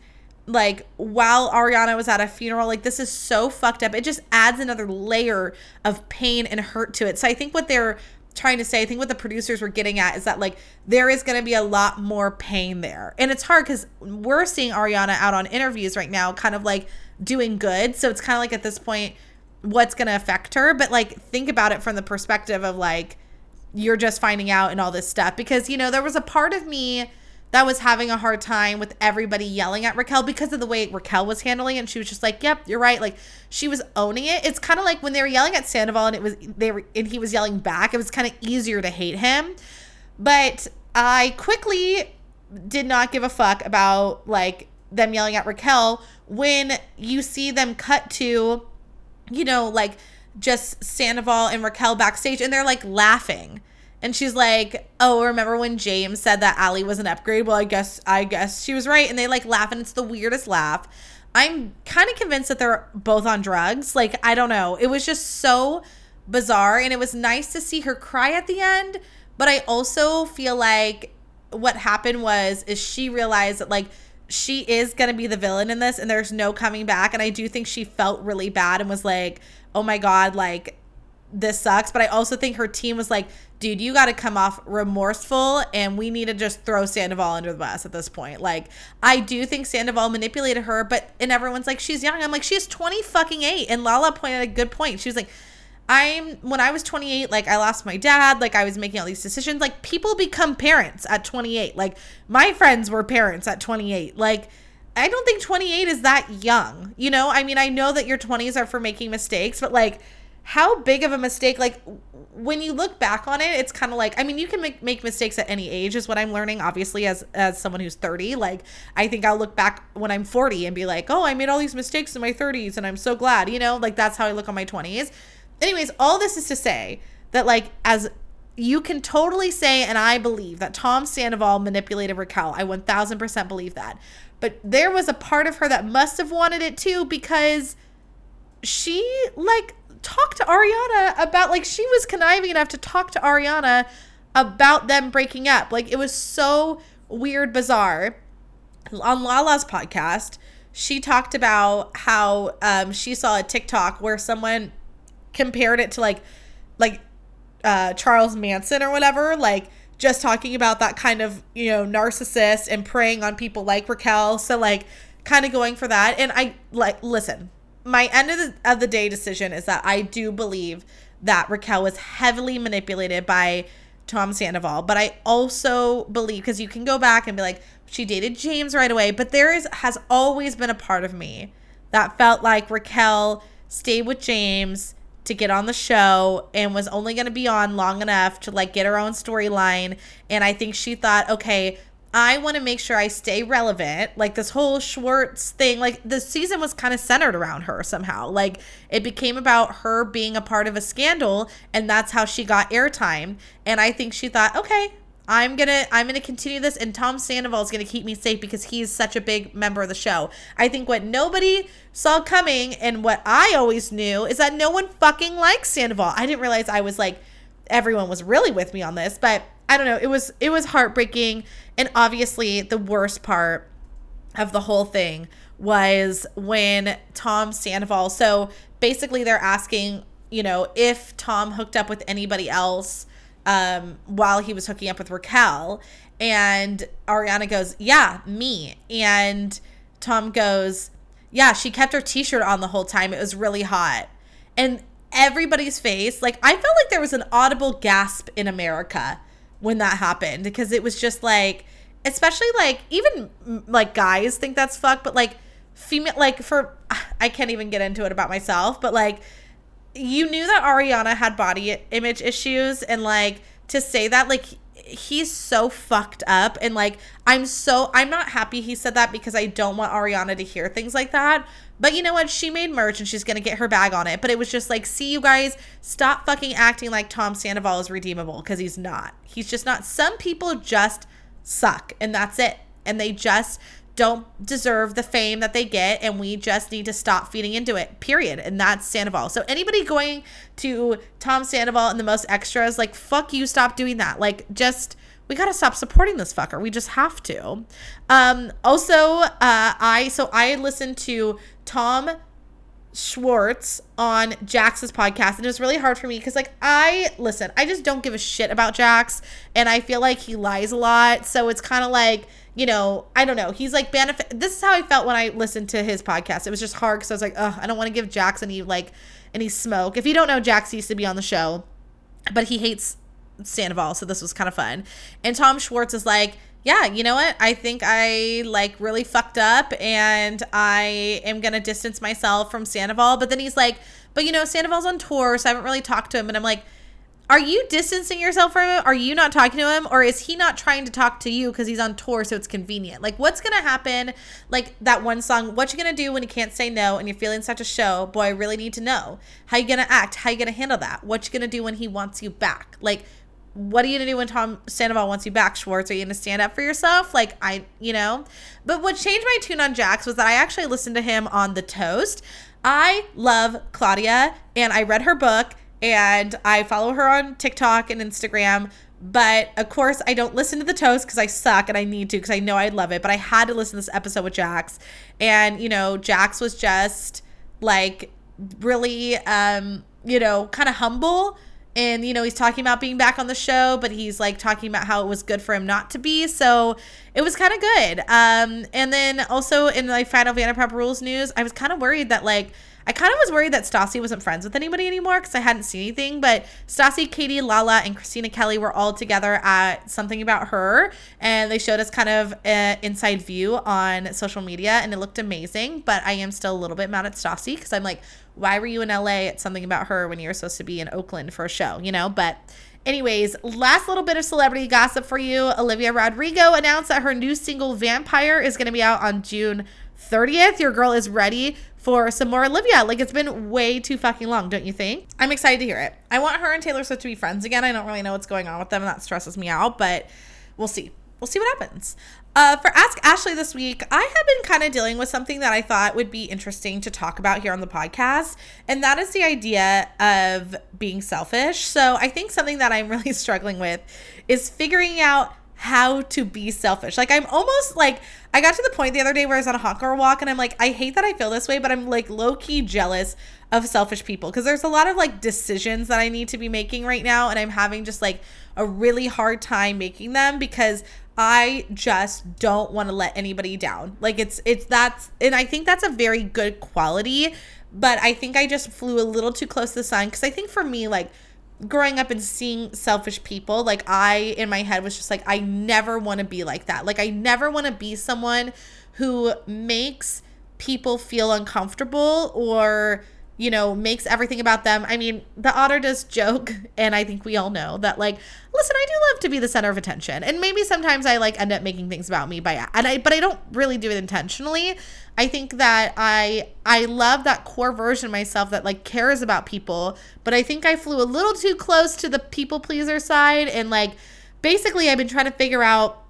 like while Ariana was at a funeral. Like this is so fucked up. It just adds another layer of pain and hurt to it. So I think what they're trying to say, I think what the producers were getting at is that like there is going to be a lot more pain there. And it's hard cuz we're seeing Ariana out on interviews right now kind of like doing good. So it's kind of like at this point what's going to affect her, but like think about it from the perspective of like you're just finding out and all this stuff because you know there was a part of me that was having a hard time with everybody yelling at Raquel because of the way Raquel was handling it. And she was just like, "Yep, you're right." Like she was owning it. It's kind of like when they were yelling at Sandoval and it was they were and he was yelling back. It was kind of easier to hate him. But I quickly did not give a fuck about like them yelling at Raquel when you see them cut to, you know, like just Sandoval and Raquel backstage and they're like laughing and she's like, "Oh, remember when James said that Ali was an upgrade? Well, I guess I guess she was right." And they like laugh and it's the weirdest laugh. I'm kind of convinced that they're both on drugs. Like, I don't know. It was just so bizarre and it was nice to see her cry at the end, but I also feel like what happened was is she realized that like she is going to be the villain in this and there's no coming back and I do think she felt really bad and was like, "Oh my god, like this sucks." But I also think her team was like, dude, you got to come off remorseful and we need to just throw Sandoval under the bus at this point. Like, I do think Sandoval manipulated her, but, and everyone's like, she's young. I'm like, she's 20 fucking eight. And Lala pointed a good point. She was like, I'm, when I was 28, like, I lost my dad. Like, I was making all these decisions. Like, people become parents at 28. Like, my friends were parents at 28. Like, I don't think 28 is that young. You know, I mean, I know that your 20s are for making mistakes, but like, how big of a mistake like when you look back on it it's kind of like i mean you can make, make mistakes at any age is what i'm learning obviously as as someone who's 30 like i think i'll look back when i'm 40 and be like oh i made all these mistakes in my 30s and i'm so glad you know like that's how i look on my 20s anyways all this is to say that like as you can totally say and i believe that tom sandoval manipulated raquel. I 1000% believe that. But there was a part of her that must have wanted it too because she like talk to Ariana about like she was conniving enough to talk to Ariana about them breaking up. Like it was so weird, bizarre. On Lala's podcast, she talked about how um, she saw a TikTok where someone compared it to like like uh, Charles Manson or whatever, like just talking about that kind of you know narcissist and preying on people like Raquel. So like kind of going for that. And I like listen, my end of the, of the day decision is that I do believe that Raquel was heavily manipulated by Tom Sandoval, but I also believe because you can go back and be like, she dated James right away, but there is has always been a part of me that felt like Raquel stayed with James to get on the show and was only going to be on long enough to like get her own storyline. And I think she thought, okay, I want to make sure I stay relevant. Like this whole Schwartz thing, like the season was kind of centered around her somehow. Like it became about her being a part of a scandal and that's how she got airtime. And I think she thought, "Okay, I'm going to I'm going to continue this and Tom Sandoval is going to keep me safe because he's such a big member of the show." I think what nobody saw coming and what I always knew is that no one fucking likes Sandoval. I didn't realize I was like everyone was really with me on this, but I don't know. It was it was heartbreaking, and obviously the worst part of the whole thing was when Tom Sandoval. So basically, they're asking, you know, if Tom hooked up with anybody else um, while he was hooking up with Raquel, and Ariana goes, "Yeah, me," and Tom goes, yeah, she kept her t-shirt on the whole time. It was really hot. And everybody's face, like I felt like there was an audible gasp in America when that happened because it was just like especially like even like guys think that's fuck, but like female like for I can't even get into it about myself, but like you knew that Ariana had body image issues and like to say that like he's so fucked up and like I'm so I'm not happy he said that because I don't want Ariana to hear things like that. But you know what? She made merch and she's gonna get her bag on it. But it was just like, see you guys, stop fucking acting like Tom Sandoval is redeemable because he's not. He's just not. Some people just suck and that's it. And they just don't deserve the fame that they get and we just need to stop feeding into it period. And that's sandoval. So anybody going to tom sandoval and the most extras like fuck you stop doing that. Like just we gotta stop supporting this fucker. We just have to. Um also uh i so i listened to tom Schwartz on Jax's podcast, and it was really hard for me because, like, I listen, I just don't give a shit about Jax, and I feel like he lies a lot. So it's kind of like you know, I don't know. He's like benefit. This is how I felt when I listened to his podcast. It was just hard because I was like, oh, I don't want to give Jax any like any smoke. If you don't know, Jax used to be on the show, but he hates Sandoval, so this was kind of fun. And Tom Schwartz is like, yeah, you know what? I think I like really fucked up, and I am gonna distance myself from Sandoval. But then he's like, but you know, Sandoval's on tour, so I haven't really talked to him. And I'm like are you distancing yourself from him? Are you not talking to him? Or is he not trying to talk to you because he's on tour so it's convenient? Like, what's going to happen? Like that one song, what you going to do when you can't say no and you're feeling such a show? Boy, I really need to know. How you going to act? How you going to handle that? What you going to do when he wants you back? Like, what are you gonna do when Tom Sandoval wants you back, Schwartz? Are you gonna stand up for yourself? Like I, you know. But what changed my tune on Jax was that I actually listened to him on the Toast. I love Claudia, and I read her book, and I follow her on TikTok and Instagram. But of course, I don't listen to the toast because I suck and I need to because I know I'd love it. But I had to listen to this episode with Jax. And, you know, Jax was just like really, um, you know, kind of humble. And, you know, he's talking about being back on the show, but he's like talking about how it was good for him not to be. So it was kind of good. Um, and then also in like Final Vanderpump Rules news, I was kind of worried that like, I kind of was worried that Stassi wasn't friends with anybody anymore because I hadn't seen anything. But Stassi, Katie, Lala, and Kristina Kelly were all together at something about her, and they showed us kind of an inside view on social media, and it looked amazing. But I am still a little bit mad at Stassi because I'm like, why were you in LA at something about her when you were supposed to be in Oakland for a show, you know? But Anyways, last little bit of celebrity gossip for you. Olivia Rodrigo announced that her new single Vampire is going to be out on June 30th. Your girl is ready for some more Olivia. Like it's been way too fucking long, don't you think? I'm excited to hear it. I want her and Taylor Swift to be friends again. I don't really know what's going on with them, and that stresses me out, but we'll see. We'll see what happens. Uh, for Ask Ashlee this week, I have been kind of dealing with something that I thought would be interesting to talk about here on the podcast, and that is the idea of being selfish. So I think something that I'm really struggling with is figuring out how to be selfish. Like I'm almost like I got to the point the other day where I was on a girl walk and I'm like, I hate that I feel this way, but I'm like low key jealous of selfish people because there's a lot of like decisions that I need to be making right now, and I'm having just like a really hard time making them because I just don't want to let anybody down. Like it's it's that's and I think that's a very good quality, but I think I just flew a little too close to the sun because I think for me like growing up and seeing selfish people, like I in my head was just like, I never want to be like that. Like I never want to be someone who makes people feel uncomfortable or you know, makes everything about them. I mean, the otter does joke, and I think we all know that, like, listen, I do love to be the center of attention. And maybe sometimes I like end up making things about me by and I but I don't really do it intentionally. I think that I I love that core version of myself that like cares about people, but I think I flew a little too close to the people pleaser side and like basically I've been trying to figure out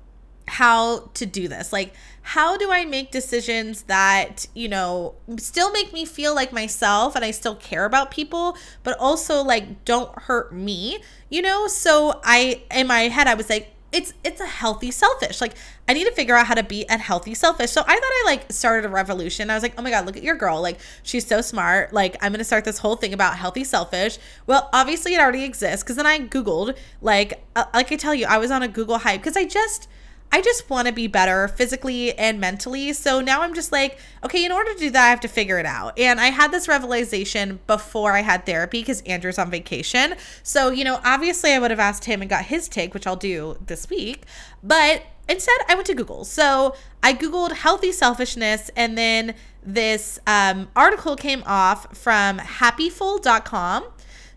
how to do this. Like how do I make decisions that, you know, still make me feel like myself and I still care about people, but also like don't hurt me, you know? So I, in my head, I was like, it's it's a healthy selfish. Like I need to figure out how to be a healthy selfish. So I thought I like started a revolution. I was like, "Oh my god, look at your girl. Like she's so smart. Like I'm to start this whole thing about healthy selfish." Well, obviously it already exists cuz then I googled like uh, like I tell you, I was on a Google hype cuz I just I just want to be better physically and mentally. So now I'm just like, okay, in order to do that, I have to figure it out. And I had this revelation before I had therapy because Andrew's on vacation. So, you know, obviously I would have asked him and got his take, which I'll do this week. But instead, I went to Google. So I Googled healthy selfishness and then this um, article came off from happiful.com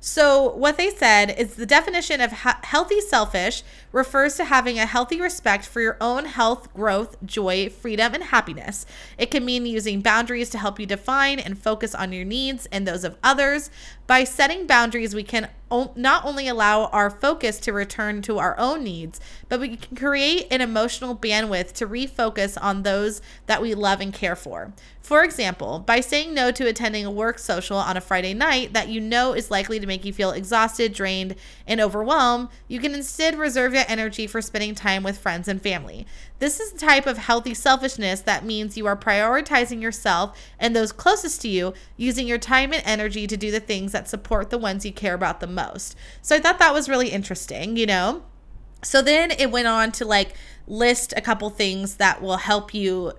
so, what they said is the definition of ha- healthy selfish refers to having a healthy respect for your own health, growth, joy, freedom, and happiness. It can mean using boundaries to help you define and focus on your needs and those of others. By setting boundaries, we can not only allow our focus to return to our own needs, but we can create an emotional bandwidth to refocus on those that we love and care for. For example, by saying no to attending a work social on a Friday night that you know is likely to make you feel exhausted, drained, and overwhelmed, you can instead reserve your energy for spending time with friends and family. This is the type of healthy selfishness that means you are prioritizing yourself and those closest to you, using your time and energy to do the things that support the ones you care about the most. So I thought that was really interesting, you know? So then it went on to like list a couple things that will help you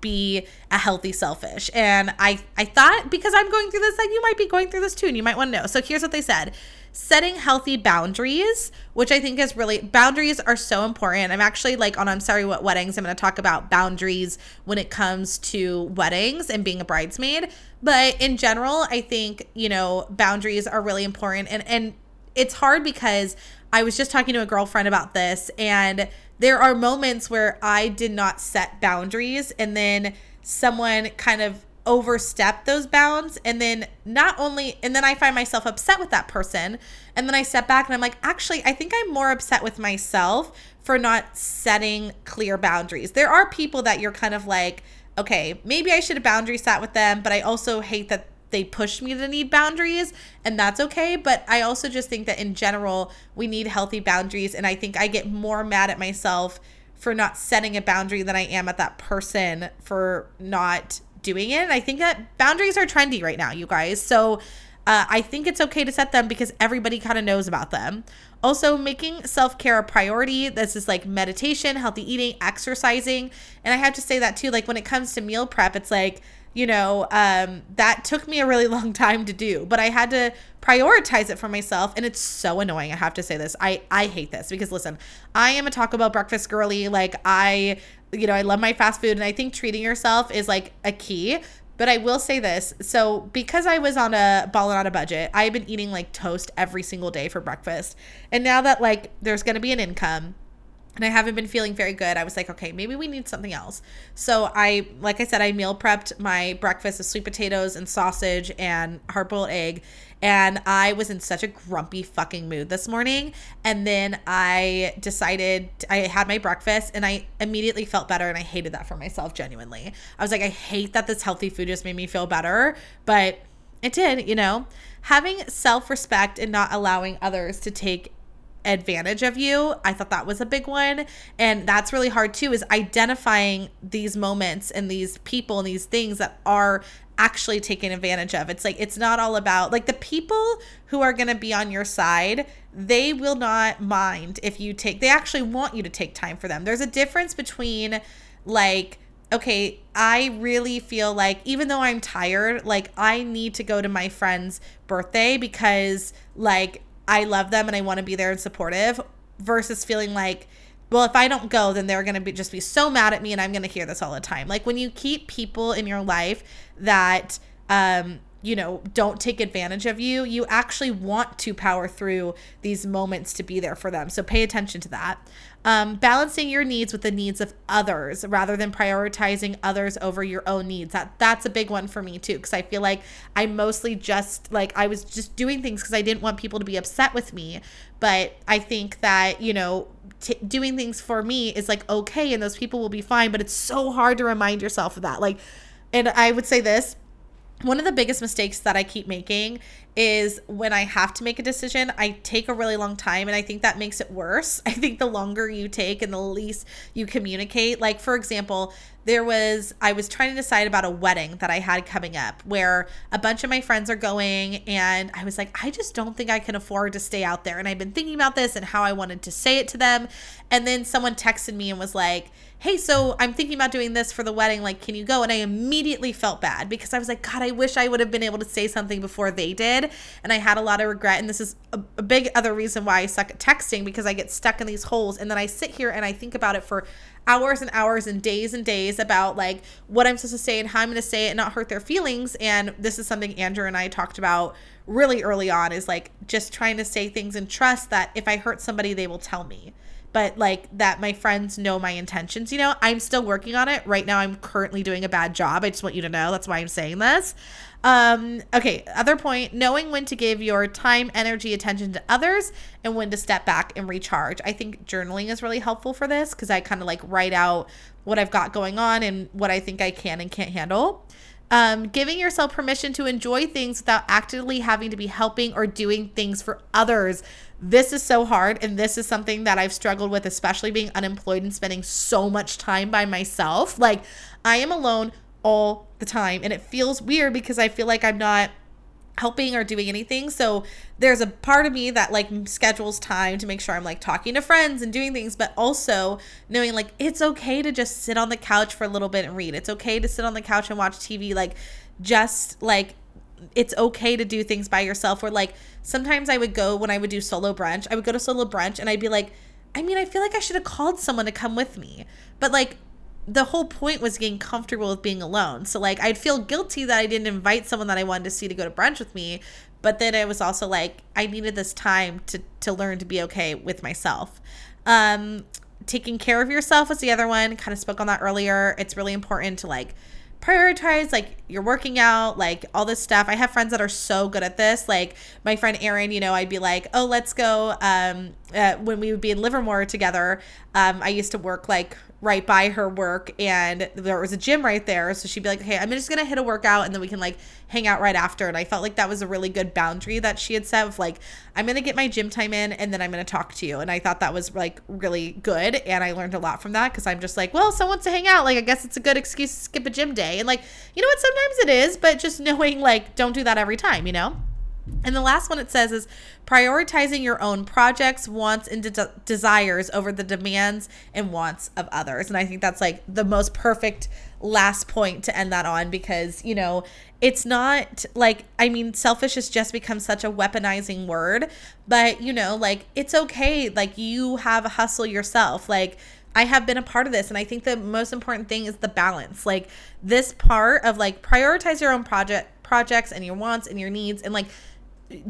be a healthy selfish. And I I thought because I'm going through this that you might be going through this too and you might want to know. So here's what they said setting healthy boundaries, which I think is really boundaries are so important. I'm actually like on I'm sorry what weddings I'm going to talk about boundaries when it comes to weddings and being a bridesmaid, but in general, I think, you know, boundaries are really important and and it's hard because I was just talking to a girlfriend about this and there are moments where I did not set boundaries and then someone kind of overstepped those bounds and then not only and then I find myself upset with that person and then I step back and I'm like actually I think I'm more upset with myself for not setting clear boundaries. There are people that you're kind of like okay, maybe I should have boundary set with them, but I also hate that they push me to need boundaries and that's okay but i also just think that in general we need healthy boundaries and i think i get more mad at myself for not setting a boundary than i am at that person for not doing it. and I think that boundaries are trendy right now, you guys. So uh, I think it's okay to set them because everybody kind of knows about them. Also, making self care a priority. This is like meditation, healthy eating, exercising. And I have to say that too. Like when it comes to meal prep, it's like, you know, um, that took me a really long time to do, but I had to prioritize it for myself. And it's so annoying. I have to say this. I, I hate this because listen, I am a Taco Bell breakfast girly. Like I you know, I love my fast food and I think treating yourself is like a key. But I will say this. So, because I was on a balling on a budget, I've been eating like toast every single day for breakfast. And now that like there's going to be an income, and I haven't been feeling very good. I was like, okay, maybe we need something else. So I, like I said, I meal prepped my breakfast of sweet potatoes and sausage and hard boiled egg. And I was in such a grumpy fucking mood this morning. And then I decided, I had my breakfast and I immediately felt better. And I hated that for myself, genuinely. I was like, I hate that this healthy food just made me feel better. But it did, you know? Having self respect and not allowing others to take advantage of you. I thought that was a big one. And that's really hard too, is identifying these moments and these people and these things that are actually taken advantage of. It's like it's not all about like the people who are going to be on your side, they will not mind if you take they actually want you to take time for them. There's a difference between like okay, I really feel like even though I'm tired, like I need to go to my friend's birthday because like I love them and I want to be there and supportive versus feeling like well if i don't go then they're going to be just be so mad at me and i'm going to hear this all the time. Like when you keep people in your life that um you know don't take advantage of you you actually want to power through these moments to be there for them. So pay attention to that. Um, balancing your needs with the needs of others rather than prioritizing others over your own needs. That that's a big one for me too because i feel like i mostly just like i was just doing things because i didn't want people to be upset with me. But i think that you know T- doing things for me is like okay and those people will be fine but it's so hard to remind yourself of that. Like and i would say this one of the biggest mistakes that I keep making is when I have to make a decision, I take a really long time and I think that makes it worse. I think the longer you take and the least you communicate, like for example, there was I was trying to decide about a wedding that I had coming up where a bunch of my friends are going and I was like I just don't think I can afford to stay out there and I've been thinking about this and how I wanted to say it to them and then someone texted me and was like hey, so I'm thinking about doing this for the wedding. Like, can you go? And I immediately felt bad because I was like, God, I wish I would have been able to say something before they did. And I had a lot of regret. And this is a, a big other reason why I suck at texting because I get stuck in these holes. And then I sit here and I think about it for hours and hours and days and days about like what I'm supposed to say and how I'm going to say it and not hurt their feelings. And this is something Andrew and I talked about really early on is like just trying to say things and trust that if I hurt somebody, they will tell me but like that my friends know my intentions. You know, I'm still working on it. Right now, I'm currently doing a bad job. I just want you to know. That's why I'm saying this. Um, okay, other point knowing when to give your time, energy, attention to others and when to step back and recharge. I think journaling is really helpful for this because I kind of like write out what I've got going on and what I think I can and can't handle. Um, giving yourself permission to enjoy things without actively having to be helping or doing things for others. This is so hard. And this is something that I've struggled with, especially being unemployed and spending so much time by myself. Like, I am alone all the time. And it feels weird because I feel like I'm not helping or doing anything. So there's a part of me that like schedules time to make sure I'm like talking to friends and doing things, but also knowing like it's okay to just sit on the couch for a little bit and read. It's okay to sit on the couch and watch TV. Like just like it's okay to do things by yourself. Or like sometimes I would go when I would do solo brunch, I would go to solo brunch and I'd be like, I mean, I feel like I should have called someone to come with me. But like the whole point was getting comfortable with being alone. So like I'd feel guilty that I didn't invite someone that I wanted to see to go to brunch with me, but then it was also like I needed this time to to learn to be okay with myself. Um taking care of yourself was the other one. Kind of spoke on that earlier. It's really important to like prioritize like you're working out like all this stuff i have friends that are so good at this like my friend erin you know i'd be like oh let's go um uh, when we would be in livermore together um i used to work like right by her work and there was a gym right there so she'd be like hey i'm just gonna hit a workout and then we can like hang out right after. And i felt like that was a really good boundary that she had set of like i'm gonna get my gym time in and then i'm gonna talk to you. And i thought that was like really good and i learned a lot from that because i'm just like well someone to hang out like i guess it's a good excuse to skip a gym day. And like you know what? Sometimes it is but just knowing like don't do that every time you know and the last one it says is prioritizing your own projects, wants, and de- desires over the demands and wants of others. And I think that's like the most perfect last point to end that on because, you know, it's not like, I mean, selfish has just become such a weaponizing word, but, you know, like it's okay. Like you have a hustle yourself. Like, I have been a part of this and I think the most important thing is the balance. Like this part of like prioritize your own project projects and your wants and your needs and like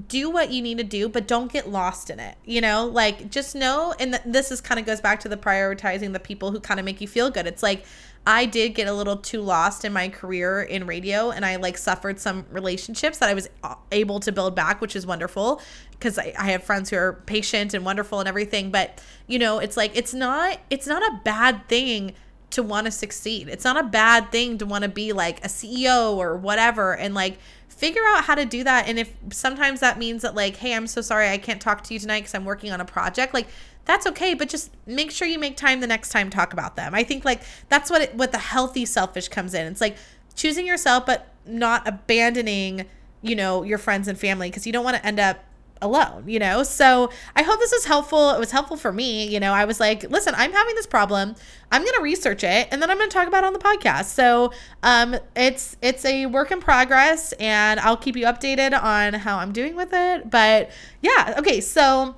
do what you need to do but don't get lost in it you know? Like just know and th- this is kind of goes back to the prioritizing the people who kind of make you feel good. It's like i did get a little too lost in my career in radio and i like suffered some relationships that i was able to build back which is wonderful because I, I have friends who are patient and wonderful and everything but you know it's like it's not it's not a bad thing to want to succeed. It's not a bad thing to want to be like a ceo or whatever and like figure out how to do that. And if sometimes that means that, like, hey, I'm so sorry I can't talk to you tonight because I'm working on a project, like, that's okay but just make sure you make time the next time talk about them i think like that's what it, what the healthy selfish comes in it's like choosing yourself but not abandoning you know your friends and family because you don't want to end up alone, you know? So I hope this is helpful. It was helpful for me. You know, I was like, listen, I'm having this problem. I'm gonna research it and then I'm gonna talk about it on the podcast. So um it's it's a work in progress and I'll keep you updated on how I'm doing with it. But yeah, okay, so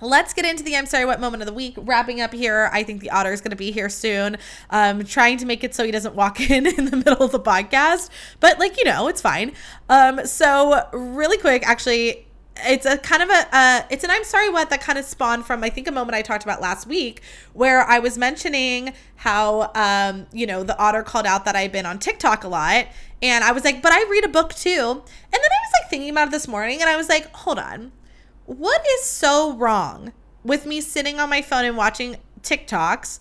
Let's get into the I'm sorry what moment of the week. Wrapping up here, I think the otter is going to be here soon. Um, trying to make it so he doesn't walk in in the middle of the podcast, but like you know, it's fine. Um, so really quick, actually, it's a kind of a uh, it's an I'm sorry what that kind of spawned from I think a moment I talked about last week where I was mentioning how um you know the otter called out that I've been on TikTok a lot. And I was like but I read a book too. And then I was like thinking about it this morning and I was like hold on. What is so wrong with me sitting on my phone and watching TikToks?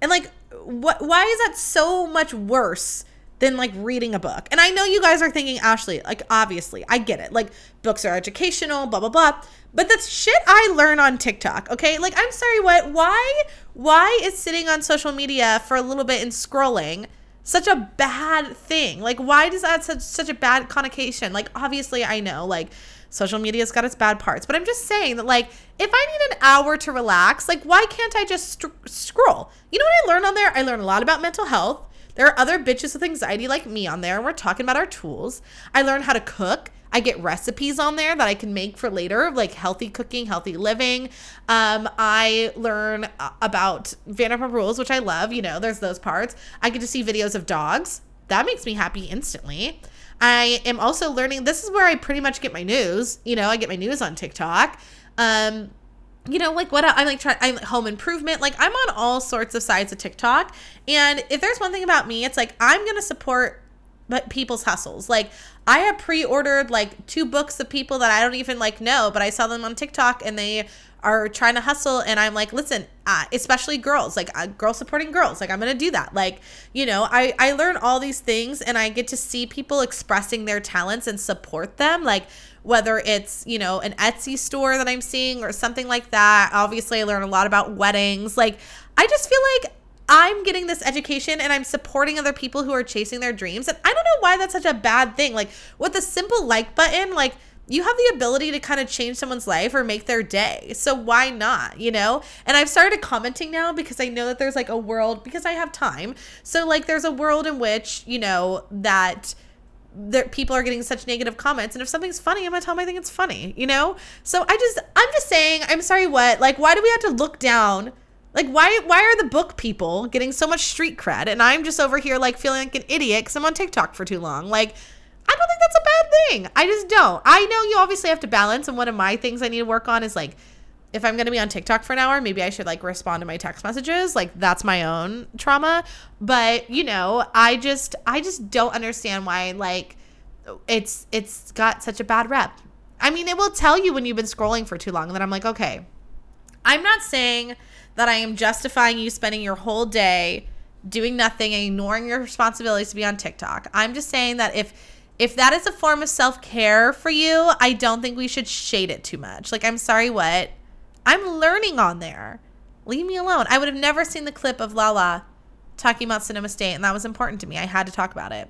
And like what why is that so much worse than like reading a book. And I know you guys are thinking, Ashlee, like obviously, I get it. Like books are educational, blah blah blah. But that's shit I learn on TikTok, okay? Like I'm sorry, what why why is sitting on social media for a little bit and scrolling such a bad thing? Like why does that such such a bad connotation? Like obviously I know like social media's got its bad parts, but I'm just saying that like if I need an hour to relax, like why can't I just st- scroll? You know what I learned on there? I learned a lot about mental health. There are other bitches with anxiety like me on there, and we're talking about our tools. I learn how to cook. I get recipes on there that I can make for later, like healthy cooking, healthy living. Um, I learn about Vanderpump Rules, which I love. You know, there's those parts. I get to see videos of dogs. That makes me happy instantly. I am also learning. This is where I pretty much get my news. You know, I get my news on TikTok. Um, you know, like what I'm like trying, I'm home improvement. Like I'm on all sorts of sides of TikTok. And if there's one thing about me, it's like I'm gonna support but people's hustles. Like I have pre-ordered like two books of people that I don't even like know, but I saw them on TikTok and they are trying to hustle and I'm like, listen, uh, especially girls, like uh, girls supporting girls, like I'm going to do that. Like, you know, I I learn all these things and I get to see people expressing their talents and support them like whether it's, you know, an Etsy store that I'm seeing or something like that. Obviously, I learn a lot about weddings. Like, I just feel like I'm getting this education and I'm supporting other people who are chasing their dreams. And I don't know why that's such a bad thing. Like, with a simple like button, like, you have the ability to kind of change someone's life or make their day. So why not, you know? And I've started commenting now because I know that there's like a world because I have time. So like there's a world in which, you know, that there people are getting such negative comments and if something's funny i'm gonna tell them i think it's funny you know? So i just i'm just saying i'm sorry what? Like why do we have to look down? Like why why are the book people getting so much street cred and i'm just over here like feeling like an idiot because i'm on tiktok for too long? Like i don't think that's a bad thing. I just don't. I know you obviously have to balance and one of my things i need to work on is like if I'm going to be on TikTok for an hour, maybe I should like respond to my text messages. Like that's my own trauma. But, you know, I just I just don't understand why like it's it's got such a bad rep. I mean, it will tell you when you've been scrolling for too long then I'm like, "Okay. I'm not saying that I am justifying you spending your whole day doing nothing and ignoring your responsibilities to be on TikTok. I'm just saying that if if that is a form of self-care for you, I don't think we should shade it too much. Like I'm sorry what I'm learning on there. Leave me alone. I would have never seen the clip of Lala talking about Sonoma State, and that was important to me. I had to talk about it.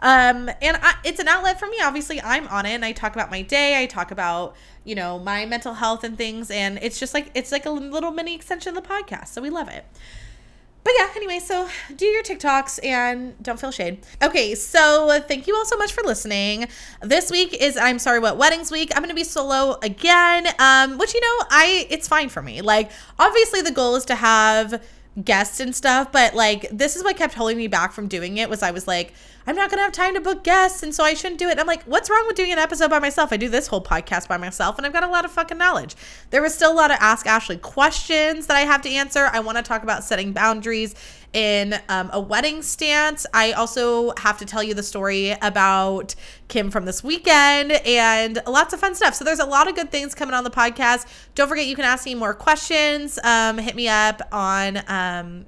Um, and I, it's an outlet for me. Obviously, I'm on it, and I talk about my day. I talk about you know my mental health and things, and it's just like it's like a little mini extension of the podcast. So we love it but yeah, anyway, so do your TikToks and don't feel shade. Okay, so thank you all so much for listening. This week is I'm sorry what weddings week. I'm gonna be solo again. Um, which you know, I it's fine for me. Like, obviously the goal is to have guests and stuff, but like this is what kept holding me back from doing it was I was like, I'm not gonna have time to book guests, and so I shouldn't do it. I'm like, what's wrong with doing an episode by myself? I do this whole podcast by myself, and I've got a lot of fucking knowledge. There was still a lot of Ask Ashlee questions that I have to answer. I want to talk about setting boundaries in um, a wedding stance. I also have to tell you the story about Kim from this weekend and lots of fun stuff. So there's a lot of good things coming on the podcast. Don't forget, you can ask me more questions. Um, hit me up on. Um,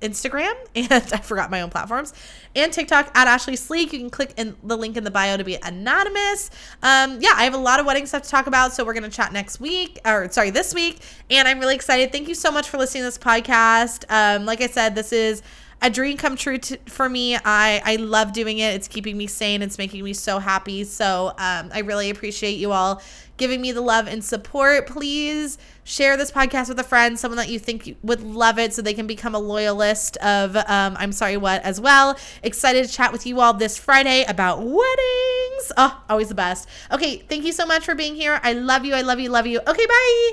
Instagram and I forgot my own platforms and TikTok at Ashlee Sleek. You can click in the link in the bio to be anonymous. Um, yeah, I have a lot of wedding stuff to talk about, so we're gonna chat next week or sorry, this week. And I'm really excited. Thank you so much for listening to this podcast. Um, like I said, this is a dream come true to, for me. I I love doing it. It's keeping me sane. It's making me so happy. So um, I really appreciate you all giving me the love and support. Please share this podcast with a friend, someone that you think would love it, so they can become a loyalist of um, I'm sorry what as well. Excited to chat with you all this Friday about weddings. Oh, always the best. Okay, thank you so much for being here. I love you. I love you. Love you. Okay, bye.